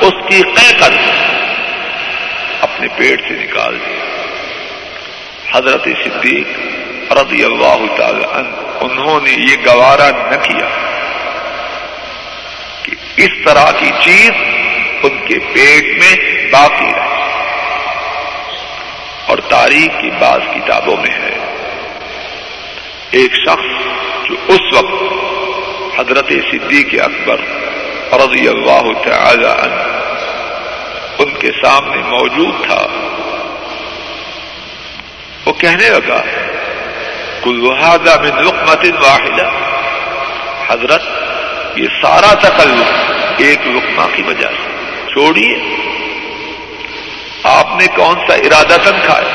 اس کی قے اپنے پیٹ سے نکال دیا حضرت صدیق رضی اللہ تعالی عنہ، انہوں نے یہ گوارا نہ کیا کہ اس طرح کی چیز ان کے پیٹ میں باقی رہے۔ اور تاریخ کی بعض کتابوں میں ہے، ایک شخص جو اس وقت حضرت صدیق اکبر رضی اللہ تعالی عنہ ان کے سامنے موجود تھا، وہ کہنے لگا، کل وحادہ میں لقمت واحدہ حضرت، یہ سارا تکلف ایک لقمہ کی وجہ سے۔ چھوڑیے۔ آپ نے کون سا ارادہ تن کھایا؟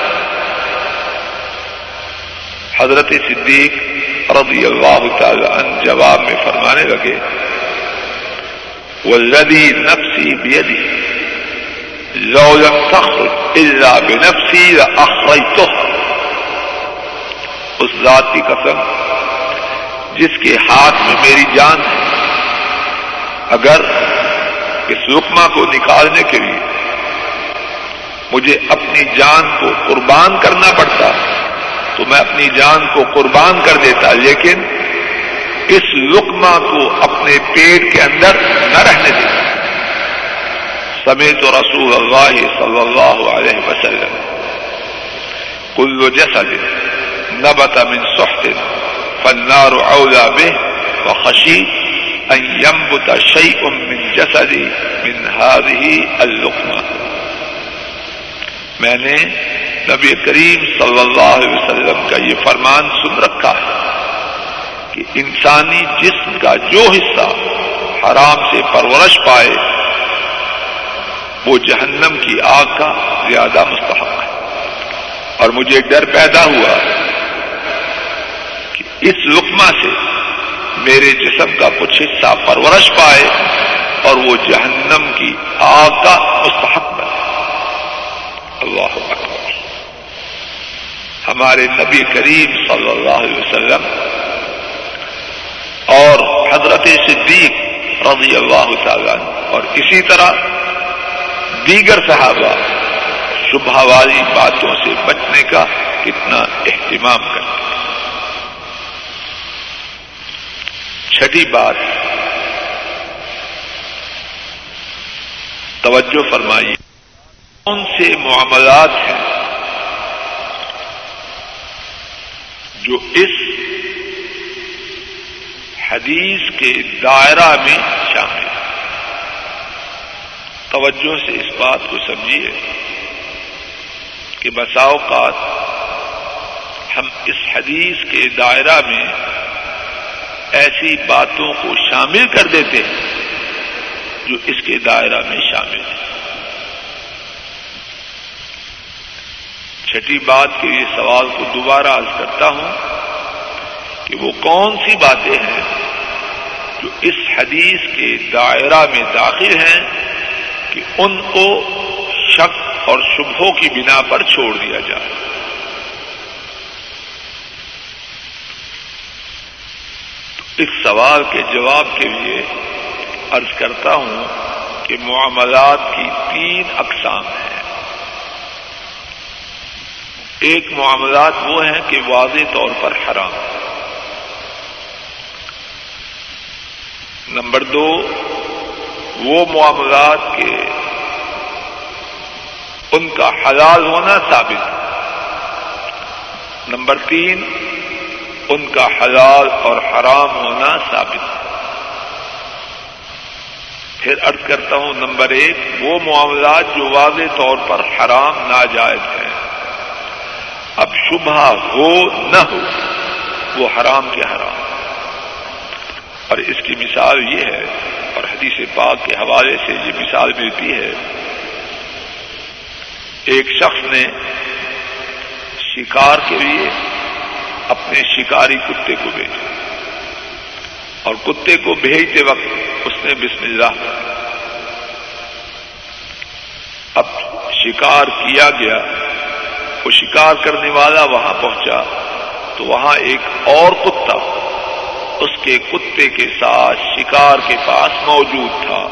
حضرت صدیق رضی اللہ تعالی عنہ جواب میں فرمانے لگے، والذی نفسی بیدی لو لم تخرج الا بنفسی لاخرجتها اس ذات کی قسم، جس کے ہاتھ میں میری جان ہے، اگر اس رکما کو نکالنے کے لیے مجھے اپنی جان کو قربان کرنا پڑتا تو میں اپنی جان کو قربان کر دیتا، لیکن اس لقمہ کو اپنے پیٹ کے اندر نہ رہنے دیتا۔ سمیت رسول اللہ صلی اللہ علیہ وسلم۔ کلو جسد نبت من سخت فالنار اولا به وخشی۔ ان ينبت شيء من جسدي من هذه اللقمه میں نے نبی کریم صلی اللہ علیہ وسلم کا یہ فرمان سن رکھا ہے کہ انسانی جسم کا جو حصہ حرام سے پرورش پائے، وہ جہنم کی آگ کا زیادہ مستحق ہے۔ اور مجھے ڈر پیدا ہوا کہ اس لقمہ سے میرے جسم کا کچھ حصہ پرورش پائے اور وہ جہنم کی آگ کا مستحق بنے۔ اللہ اکبر۔ ہمارے نبی کریم صلی اللہ علیہ وسلم اور حضرت صدیق رضی اللہ تعالیٰ اور اسی طرح دیگر صحابہ شبہ والی باتوں سے بچنے کا کتنا اہتمام کرتے ہیں۔ چھٹی بات۔ توجہ فرمائیے۔ کون سے معاملات ہیں جو اس حدیث کے دائرہ میں شامل ہے توجہ سے اس بات کو سمجھیے کہ بسا اوقات ہم اس حدیث کے دائرہ میں ایسی باتوں کو شامل کر دیتے ہیں جو اس کے دائرہ میں شامل ہے چھٹی بات کے لیے سوال کو دوبارہ عرض کرتا ہوں کہ وہ کون سی باتیں ہیں جو اس حدیث کے دائرہ میں داخل ہیں کہ ان کو شک اور شبہوں کی بنا پر چھوڑ دیا جائے۔ اس سوال کے جواب کے لیے عرض کرتا ہوں کہ معاملات کی تین اقسام ہیں۔ ایک معاملات وہ ہیں کہ واضح طور پر حرام۔ نمبر دو، وہ معاملات کے ان کا حلال ہونا ثابت۔ نمبر تین ان کا حلال اور حرام ہونا ثابت پھر ارد کرتا ہوں، نمبر ایک، وہ معاملات جو واضح طور پر حرام، ناجائز ہیں۔ اب شبہ ہو نہ ہو، وہ حرام کے حرام۔ اور اس کی مثال یہ ہے، اور حدیث پاک کے حوالے سے یہ مثال ملتی ہے، ایک شخص نے شکار کے لیے اپنے شکاری کتے کو بھیجا۔ اور کتے کو بھیجتے وقت اس نے بسم اللہ اب شکار کیا گیا، وہ شکار کرنے والا وہاں پہنچا، تو وہاں ایک اور کتا، اس کے کتے کے ساتھ شکار کے پاس موجود تھا۔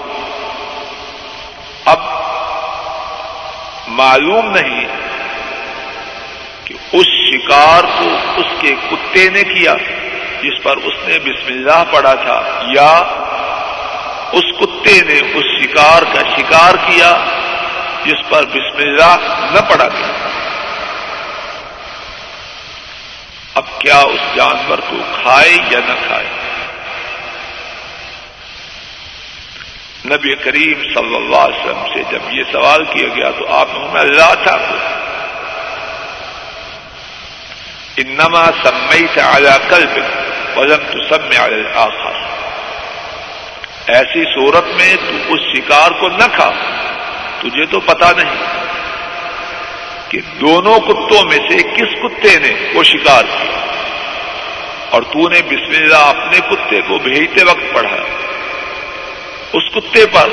اب معلوم نہیں اس شکار کو اس کے کتے نے کیا، جس پر اس نے بسم اللہ پڑا تھا، یا اس کتے نے اس شکار کا شکار کیا، جس پر بسم اللہ نہ پڑا گیا۔ اب کیا اس جانور کو کھائے یا نہ کھائے؟ نبی کریم صلی اللہ علیہ وسلم سے جب یہ سوال کیا گیا تو آپ نے اللہ تھا انما سمیت على قلبك ولم تسمع على الاخر ایسی صورت میں تو اس شکار کو نہ کھا۔ تجھے تو پتا نہیں کہ دونوں کتوں میں سے کس کتے نے وہ شکار کیا۔ اور تو نے بسم اللہ اپنے کتے کو بھیجتے وقت پڑھا۔ اس کتے پر،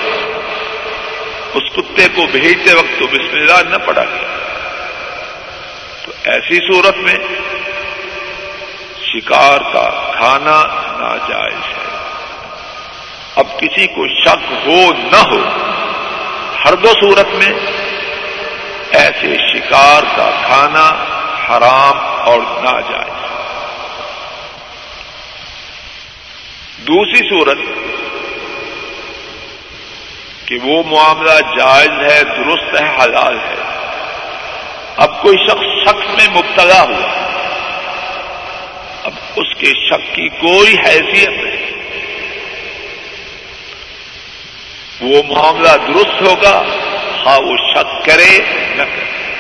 اس کتے کو بھیجتے وقت تو بسم اللہ نہ پڑا گیا تو ایسی صورت میں شکار کا کھانا ناجائز ہے۔ اب کسی کو شک ہو نہ ہو، ہر دو صورت میں ایسے شکار کا کھانا حرام اور ناجائز۔ دوسری صورت کہ وہ معاملہ جائز ہے، درست ہے، حلال ہے۔ اب کوئی شخص شخص میں مبتلا ہوا۔ اب اس کے شک کی کوئی حیثیت نہیں۔ وہ معاملہ درست ہوگا ہاں وہ شک کرے نہ کرے۔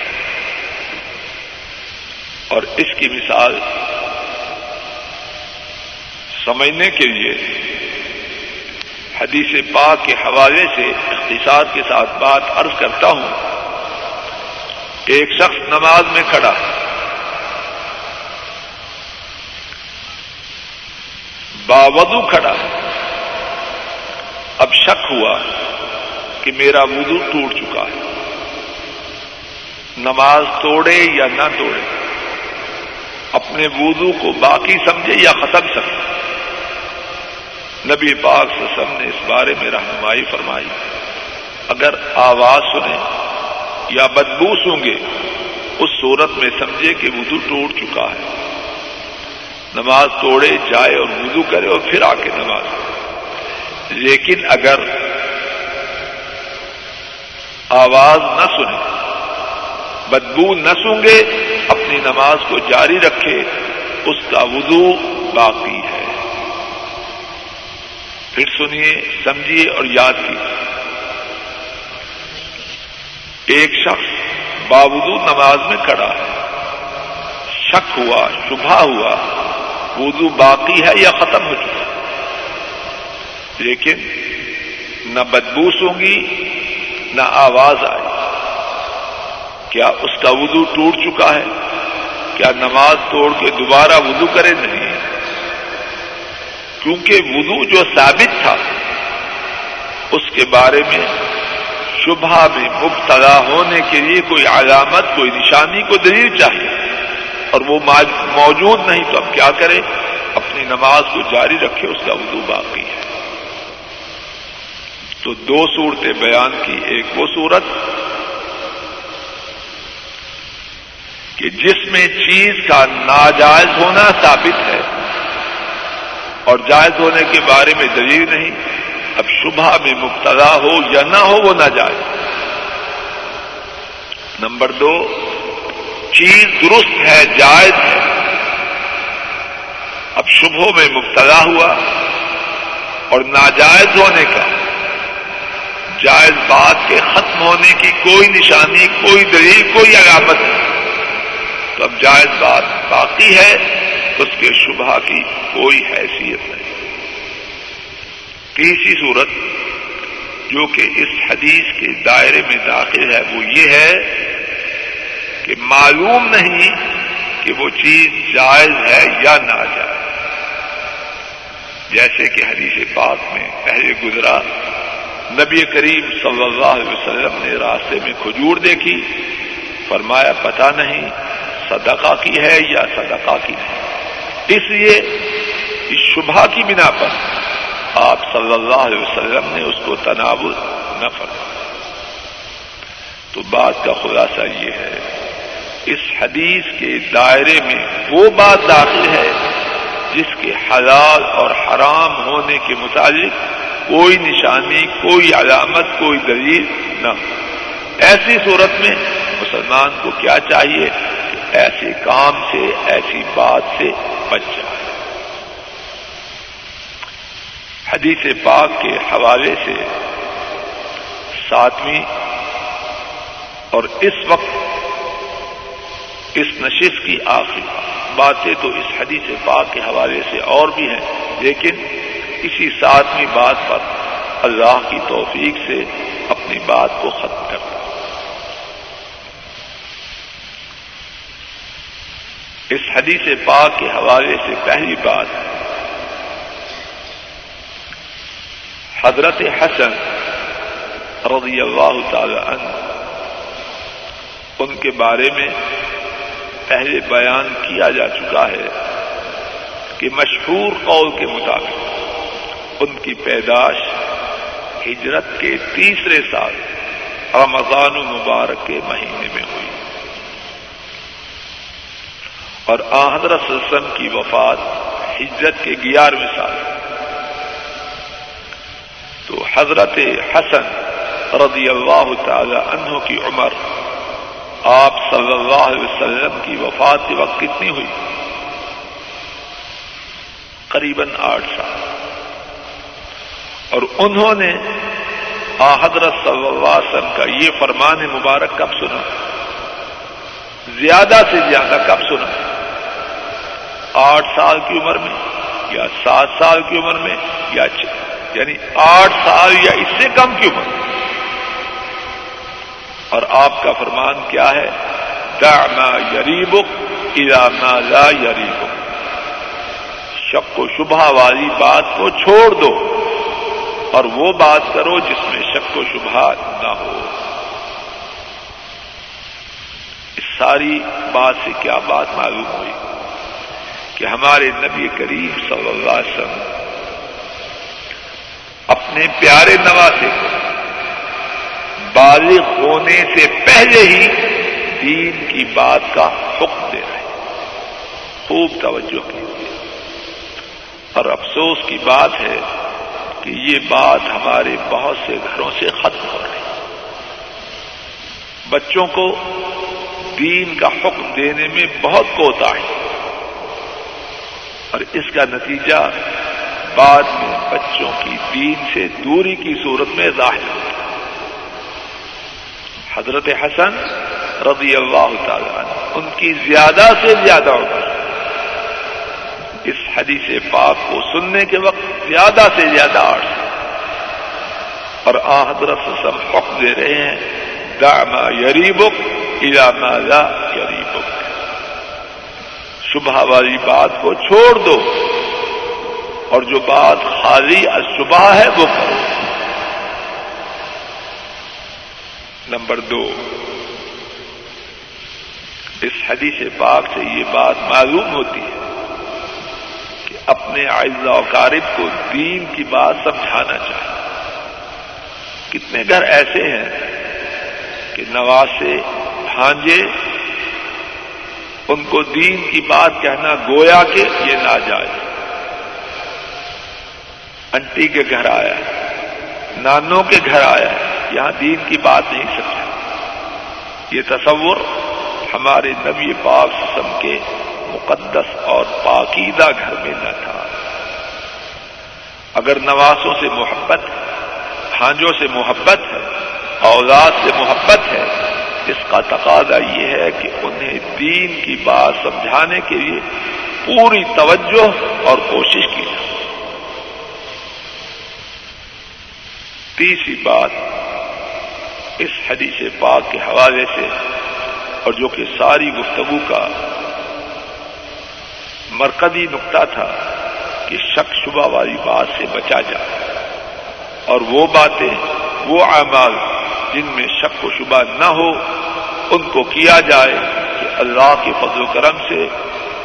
اور اس کی مثال سمجھنے کے لیے حدیث پاک کے حوالے سے اختصار کے ساتھ بات عرض کرتا ہوں۔ ایک شخص نماز میں کھڑا۔ باودو کھڑا۔ ہے اب شک ہوا کہ میرا وضو ٹوٹ چکا ہے۔ نماز توڑے یا نہ توڑے، اپنے وضو کو باقی سمجھے یا ختم سمجھے۔ نبی پاک سسم نے اس بارے میں رہنمائی فرمائی۔ اگر آواز سنیں یا بدبو سونگے، اس صورت میں سمجھے کہ وضو ٹوٹ چکا ہے۔ نماز توڑے، جائے اور وضو کرے اور پھر آ کے نماز۔ لیکن اگر آواز نہ سنے، بدبو نہ سونگے، اپنی نماز کو جاری رکھے، اس کا وضو باقی ہے۔ پھر سنیے، سمجھیے اور یاد کیجیے۔ ایک شخص باوضو نماز میں کھڑا ہے۔ شک ہوا، شبہ ہوا۔ وضو باقی ہے یا ختم ہو چکا لیکن نہ بدبوس ہوں گی نہ آواز آئے کیا اس کا وضو ٹوٹ چکا ہے؟ کیا نماز توڑ کے دوبارہ وضو کرے؟ نہیں۔ کیونکہ وضو جو ثابت تھا، اس کے بارے میں شبہ میں مبتلا ہونے کے لیے کوئی علامت، کوئی نشانی کو دلیل چاہیے۔ اور وہ موجود نہیں تو اب کیا کرے؟ اپنی نماز کو جاری رکھے، اس کا وضو باقی ہے۔ تو دو صورتیں بیان کی۔ ایک وہ صورت کہ جس میں چیز کا ناجائز ہونا ثابت ہے اور جائز ہونے کے بارے میں دلیل نہیں، اب شبہ میں مبتلا ہو یا نہ ہو وہ ناجائز۔ نمبر دو چیز درست ہے، جائز ہے۔ اب شبہوں میں مبتلا ہوا اور ناجائز ہونے کا، جائز بات کے ختم ہونے کی کوئی نشانی، کوئی دلیل، کوئی علامت نہیں۔ تو اب جائز بات باقی ہے، اس کے شبہ کی کوئی حیثیت نہیں۔ تیسری صورت جو کہ اس حدیث کے دائرے میں داخل ہے، وہ یہ ہے کہ معلوم نہیں کہ وہ چیز جائز ہے یا ناجائز۔ جیسے کہ حدیث پاک میں پہلے گزرا، نبی کریم صلی اللہ علیہ وسلم نے راستے میں کھجور دیکھی، فرمایا پتا نہیں صدقہ کی ہے یا صدقہ کی نہیں۔ اس لیے اس شبہ کی بنا پر آپ صلی اللہ علیہ وسلم نے اس کو تناول نہ فرمایا۔ تو بات کا خلاصہ یہ ہے اس حدیث کے دائرے میں وہ بات داخل ہے جس کے حلال اور حرام ہونے کے متعلق کوئی نشانی، کوئی علامت، کوئی دلیل نہ ایسی صورت میں مسلمان کو کیا چاہیے کہ ایسے کام سے، ایسی بات سے بچ جائے۔ حدیث پاک کے حوالے سے ساتویں اور اس وقت اس نشست کی آخری باتیں تو اس حدیث پاک کے حوالے سے اور بھی ہیں، لیکن اسی ساتویں بات پر اللہ کی توفیق سے اپنی بات کو ختم کرتا اس حدیث پاک کے حوالے سے پہلی بات، حضرت حسن رضی اللہ تعالی عنہ، ان کے بارے میں پہلے بیان کیا جا چکا ہے کہ مشہور قول کے مطابق ان کی پیدائش ہجرت کے تیسرے سال رمضان المبارک کے مہینے میں ہوئی۔ اور آحدر سلسم کی وفات ہجرت کے گیارہویں سال۔ تو حضرت حسن رضی اللہ تعالی عنہ کی عمر آپ صلی اللہ علیہ وسلم کی وفات کے وقت کتنی ہوئی؟ قریب آٹھ سال۔ اور انہوں نے حضرت صلی اللہ علیہ وسلم کا یہ فرمان مبارک کب سنا؟ زیادہ سے زیادہ کب سنا؟ آٹھ سال کی عمر میں یا سات سال کی عمر میں یا یعنی آٹھ سال یا اس سے کم کی عمر میں؟ اور آپ کا فرمان کیا ہے؟ دعما یریبک اذا ما لا یریبک۔ شک و شبہ والی بات کو چھوڑ دو اور وہ بات کرو جس میں شک و شبہ نہ ہو۔ اس ساری بات سے کیا بات معلوم ہوئی؟ کہ ہمارے نبی کریم صلی اللہ علیہ وسلم اپنے پیارے نواسے کو بالغ ہونے سے پہلے ہی دین کی بات کا حکم دے رہے خوب توجہ کیجیے۔ اور افسوس کی بات ہے کہ یہ بات ہمارے بہت سے گھروں سے ختم ہو رہی بچوں کو دین کا حکم دینے میں بہت کوتا ہے۔ اور اس کا نتیجہ بعد میں بچوں کی دین سے دوری کی صورت میں ظاہر ہوتا حضرت حسن رضی اللہ تعالی عنہ، ان کی زیادہ سے زیادہ عمر۔ اس حدیث پاک کو سننے کے وقت زیادہ سے زیادہ عرص اور آ حضرت سب حق دے رہے ہیں داما یریبک الا لا یریبک۔ شبہ والی بات کو چھوڑ دو، اور جو بات خالی اشبہ ہے وہ کرو۔ نمبر دو۔ اس حدیث پاک سے یہ بات معلوم ہوتی ہے کہ اپنے و کارب کو دین کی بات سمجھانا چاہیے۔ کتنے گھر ایسے ہیں کہ نواسے، بھانجے، ان کو دین کی بات کہنا گویا کہ یہ نہ جائے انٹی کے گھر آیا، نانوں کے گھر آیا۔ ہے یہاں دین کی بات نہیں سمجھا یہ تصور ہمارے نبی پاک سم کے مقدس اور پاکیدہ گھر میں نہ تھا۔ اگر نوازوں سے محبت ہے بھانجوں سے محبت ہے، اولاد سے محبت ہے، اس کا تقاضا یہ ہے کہ انہیں دین کی بات سمجھانے کے لیے پوری توجہ اور کوشش کی جائے۔ تیسری بات اس حدیث پاک کے حوالے سے اور جو کہ ساری گفتگو کا مرکزی نقطہ تھا کہ شک شبہ والی بات سے بچا جائے اور وہ باتیں، وہ اعمال جن میں شک و شبہ نہ ہو، ان کو کیا جائے کہ اللہ کے فضل و کرم سے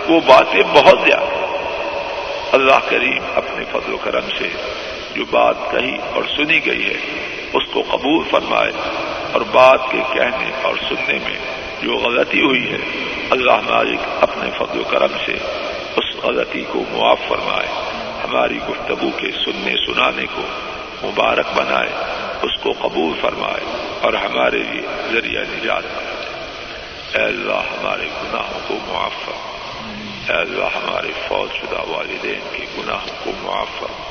وہ باتیں بہت زیادہ اللہ کریم اپنے فضل و کرم سے جو بات کہی اور سنی گئی ہے۔ اس کو قبول فرمائے اور بات کے کہنے اور سننے میں جو غلطی ہوئی ہے، اللہ مالک اپنے فضل و کرم سے اس غلطی کو معاف فرمائے، ہماری گفتگو کے سننے سنانے کو مبارک بنائے، اس کو قبول فرمائے اور ہمارے لیے ذریعہ نجات اے اللہ، ہمارے گناہوں کو معاف فرما اے اللہ، ہمارے فوج شدہ والدین کے گناہوں کو معاف فرما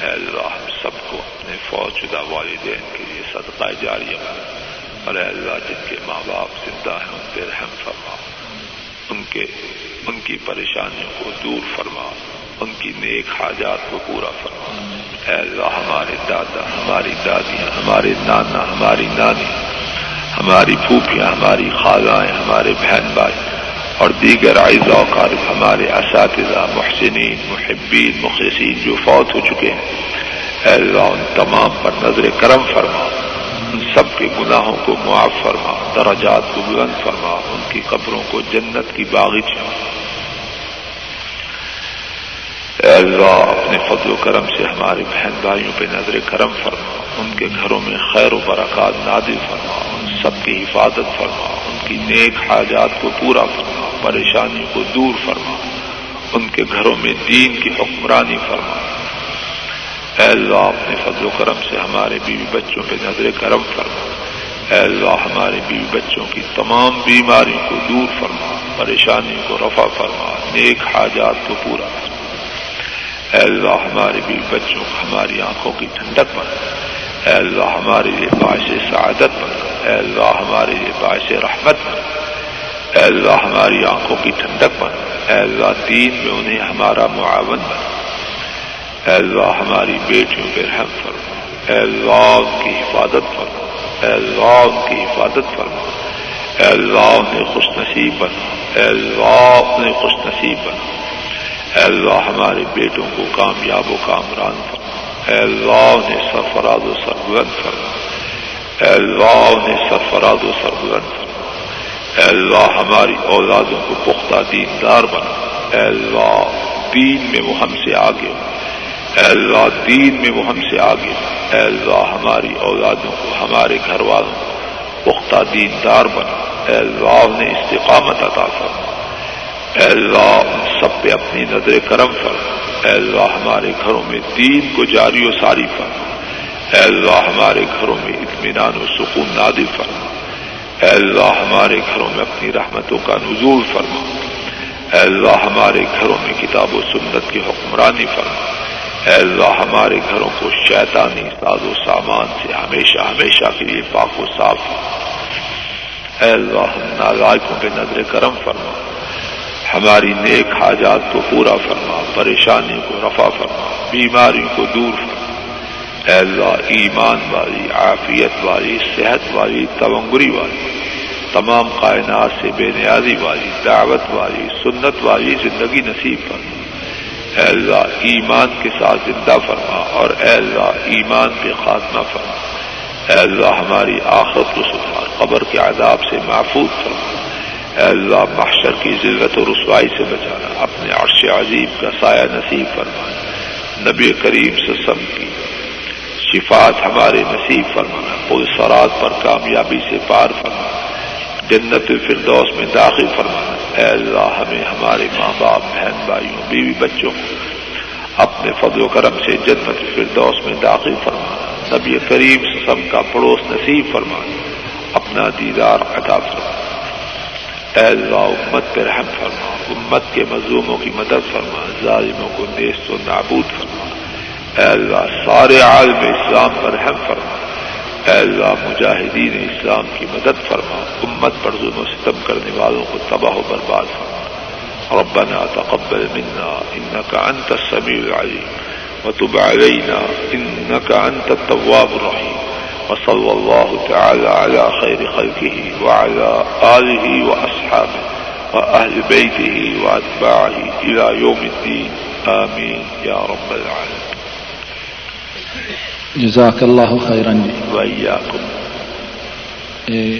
اے اللہ ہم سب کو اپنے فوج شدہ والدین کے لیے صدقہ جاری بنا اور اے اللہ، جن کے ماں باپ زندہ ہیں، ان پہ رحم فرما۔ ان کے، ان کی پریشانیوں کو دور فرما۔ ان کی نیک حاجات کو پورا فرما۔ اے اللہ، ہمارے دادا، ہماری دادیاں، ہمارے نانا، ہماری نانی، ہماری پھوپھیاں، ہماری خالائیں، ہمارے بہن بھائی اور دیگر آئزہ اوقات ہمارے اساتذہ، محسنین، محبین، مخلصین جو فوت ہو چکے ہیں۔ اے اللہ، ان تمام پر نظر کرم فرما۔ ان سب کے گناہوں کو معاف فرما۔ درجات کو بلند فرما۔ ان کی قبروں کو جنت کی باغیچہ اے اللہ، اپنے فضل و کرم سے ہمارے بہن بھائیوں پہ نظر کرم فرما، ان کے گھروں میں خیر و برکات نادل فرما، ان سب کی حفاظت فرما، ان کی نیک حاجات کو پورا فرما، پریشانیوں کو دور فرما، ان کے گھروں میں دین کی حکمرانی فرما۔ اے اللہ، اپنے فضل و کرم سے ہمارے بیوی بچوں پہ نظر کرم فرما۔ اے اللہ، ہمارے بیوی بچوں کی تمام بیماریوں کو دور فرما، پریشانیوں کو رفع فرما، نیک حاجات کو پورا فرما۔ اے اللہ ہمارے بھی بچوں ہماری آنکھوں کی ٹھنڈک بن اے اللہ ہمارے لیے باعث سعادت بن اے اللہ ہمارے لیے باعث رحمت بن اے اللہ ہماری آنکھوں کی ٹھنڈک بن اے اللہ دین میں انہیں ہمارا معاون بن اے اللہ ہماری بیٹیوں پہ رحم فرما اے اللہ کی حفاظت فرما اے اللہ کی حفاظت فرما اے اللہ انہیں خوش نصیب بنا اے اللہ انہیں خوش نصیب بنا اے اللہ ہمارے بیٹوں کو کامیاب و کامران فرما اے اللہ نے سرفراد و سربلند فرما اے اللہ نے سرفراد و سربلند فرما اے اللہ ہماری اولادوں کو پختہ دیندار بنا۔ اے اللہ دین میں وہ ہم سے آگے۔ اے اللہ دین میں وہ ہم سے آگے۔ اے اللہ ہماری اولادوں کو ہمارے گھر والوں کو پختہ دیندار بنا۔ اے اللہ نے استقامت عطا فرما۔ اے اللہ، سب پہ اپنی نظر کرم فرما۔ اے اللہ، ہمارے گھروں میں دین کو جاری و ساری فرما۔ اے اللہ، ہمارے گھروں میں اطمینان و سکون نادل فرما۔ اے اللہ، ہمارے گھروں میں اپنی رحمتوں کا نزول فرما۔ اے اللہ، ہمارے گھروں میں کتاب و سنت کی حکمرانی فرما۔ اے اللہ، ہمارے گھروں کو شیطانی ساز و سامان سے ہمیشہ ہمیشہ کے لیے پاک و صاف اے اللہ، ہم نالائکوں پہ نظر کرم فرما۔ ہماری نیک حاجات کو پورا فرما، پریشانی کو رفع فرما بیماریوں کو دور فرما۔ اے اللہ، ایمان والی، عافیت والی، صحت والی تونگری والی، تمام کائنات سے بے نیازی والی، دعوت والی، سنت والی، زندگی نصیب فرما۔ اے اللہ، ایمان کے ساتھ زندہ فرما اور اے اللہ، ایمان کے خاتمہ فرما۔ اے اللہ، ہماری آخرت کو سدھار قبر کے عذاب سے محفوظ فرما۔ اے اللہ محشر کی ذلت و رسوائی سے بچانا، اپنے عرش عظیم کا سایہ نصیب فرمانا، نبی کریم سسم کی شفات ہمارے نصیب فرمانا پل سرات پر کامیابی سے پار فرمانا، جنت الفردوس میں داخل فرمانا، اے اللہ ہمیں ہمارے ماں باپ، بہن بھائیوں، بیوی بچوں اپنے فضل و کرم سے جنت الفردوس میں داخل فرمانا، نبی کریم سم کا پڑوس نصیب فرمانا، اپنا دیدار عطا فرمانا۔ اے اللہ امت پہ رحم فرما، امت کے مظلوموں کی مدد فرما، ظالموں کو نیست و نابود فرما۔ اے اللہ، سارے عالم اسلام پر رحم فرما۔ اے اللہ، مجاہدین اسلام کی مدد فرما۔ امت پر ظلم و ستم کرنے والوں کو تباہ و برباد فرما۔ ربنا تقبل منا انك انت السميع العليم وتب علينا انك انت التواب الرحيم وصلى الله تعالى على خير خلقه وعلى آله وأصحابه وأهل بيته وأتباعه إلى يوم الدين. آمين. يا رب العالمين. جزاک اللہ خیرن جی.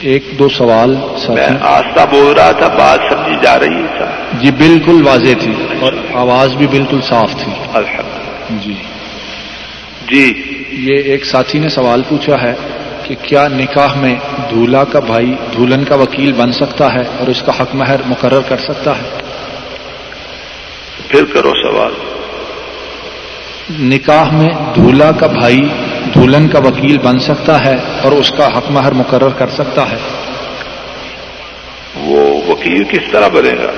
ایک دو سوال میں آستہ بول رہا تھا بات سمجھی جا رہی تھا جی بالکل واضح تھی اور آواز بھی بالکل صاف تھی۔ الحمد جی۔ جی۔ یہ ایک ساتھی نے سوال پوچھا ہے کہ کیا نکاح میں دھولا کا بھائی دھولن کا وکیل بن سکتا ہے اور اس کا حق مہر مقرر کر سکتا ہے؟ پھر کرو سوال۔ نکاح میں دھولا کا بھائی دھولن کا وکیل بن سکتا ہے اور اس کا حق مہر مقرر کر سکتا ہے؟ وہ وکیل کس طرح بنے گا؟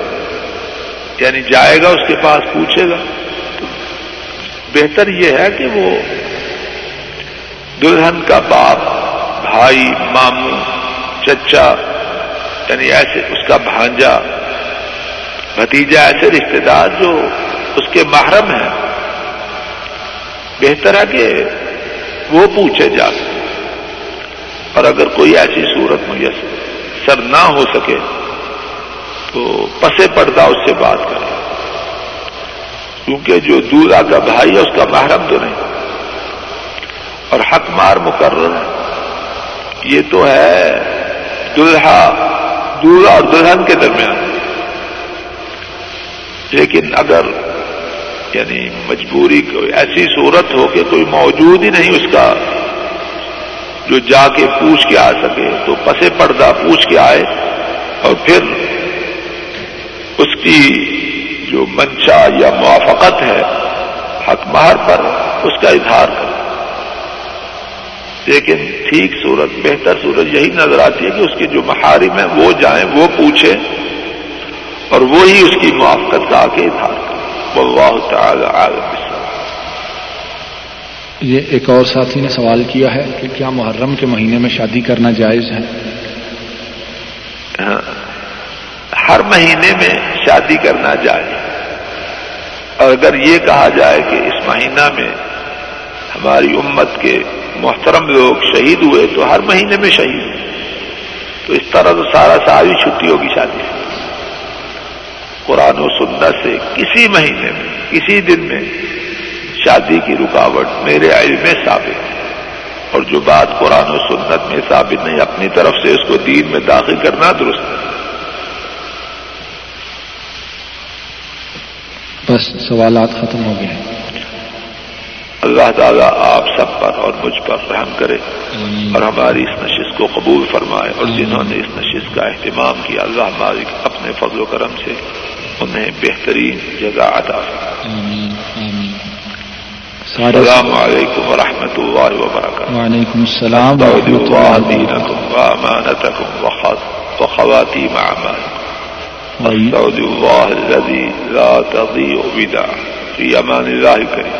یعنی جائے گا اس کے پاس پوچھے گا؟ بہتر یہ ہے کہ وہ دلہن کا باپ، بھائی، ماموں، چچا یعنی ایسے اس کا بھانجا، بھتیجا، ایسے رشتے دار جو اس کے محرم ہیں، بہتر ہے کہ وہ پوچھے جا سکے۔ اور اگر کوئی ایسی صورت میسر نہ ہو سکے تو پسے پردہ اس سے بات کرے۔ کیونکہ جو دورا کا بھائی ہے، اس کا محرم تو نہیں۔ اور حق مار مقرر ہے۔ یہ تو ہے دلہا دورا اور دلہن کے درمیان۔ لیکن اگر یعنی مجبوری کوئی ایسی صورت ہو کہ کوئی موجود ہی نہیں اس کا، جو جا کے پوچھ کے آ سکے، تو پسے پردہ پوچھ کے آئے اور پھر اس کی جو منشا یا موافقت ہے حق مہر پر اس کا اظہار کرے لیکن ٹھیک صورت بہتر صورت یہی نظر آتی ہے کہ اس کے جو محارم ہیں وہ جائیں وہ پوچھیں اور وہی اس کی موافقت کا آ کے اظہار کرے واللہ تعالی عالم یہ ایک اور ساتھی نے سوال کیا ہے کہ کیا محرم کے مہینے میں شادی کرنا جائز ہے؟ ہاں، ہر مہینے میں شادی کرنا جائز اور اگر یہ کہا جائے کہ اس مہینہ میں ہماری امت کے محترم لوگ شہید ہوئے تو ہر مہینے میں شہید ہوئے۔ تو اس طرح تو سارا سال ہی چھٹی ہوگی شادی۔ سے قرآن و سنت سے کسی مہینے میں، کسی دن میں شادی کی رکاوٹ میرے علم میں ثابت ہے۔ اور جو بات قرآن و سنت میں ثابت نہیں، اپنی طرف سے اس کو دین میں داخل کرنا درست ہے۔ بس سوالات ختم ہو گئے اللہ تعالیٰ آپ سب پر اور مجھ پر رحم کرے اور ہماری اس نشست کو قبول فرمائے اور جنہوں نے اس نشست کا اہتمام کیا اللہ مالک اپنے فضل و کرم سے انہیں بہترین جگہ عطا السلام علیکم ورحمۃ اللہ وبرکاتہ۔ وعلیکم السلام ورحمۃ اللہ وخواتیم اعمالکم۔ استودع الله الذي لا تضيع وداع في امان الله الكريم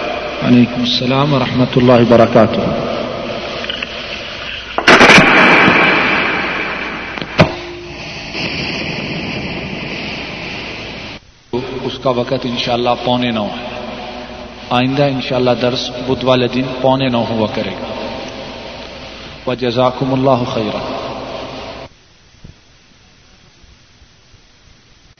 وعلیکم السلام ورحمۃ اللہ وبرکاتہ۔ اس کا وقت انشاءاللہ پونے نو ہے۔ آئندہ انشاءاللہ درس بدھ والے دن پونے نو ہوا کرے گا۔ وجزاکم اللہ خیرہ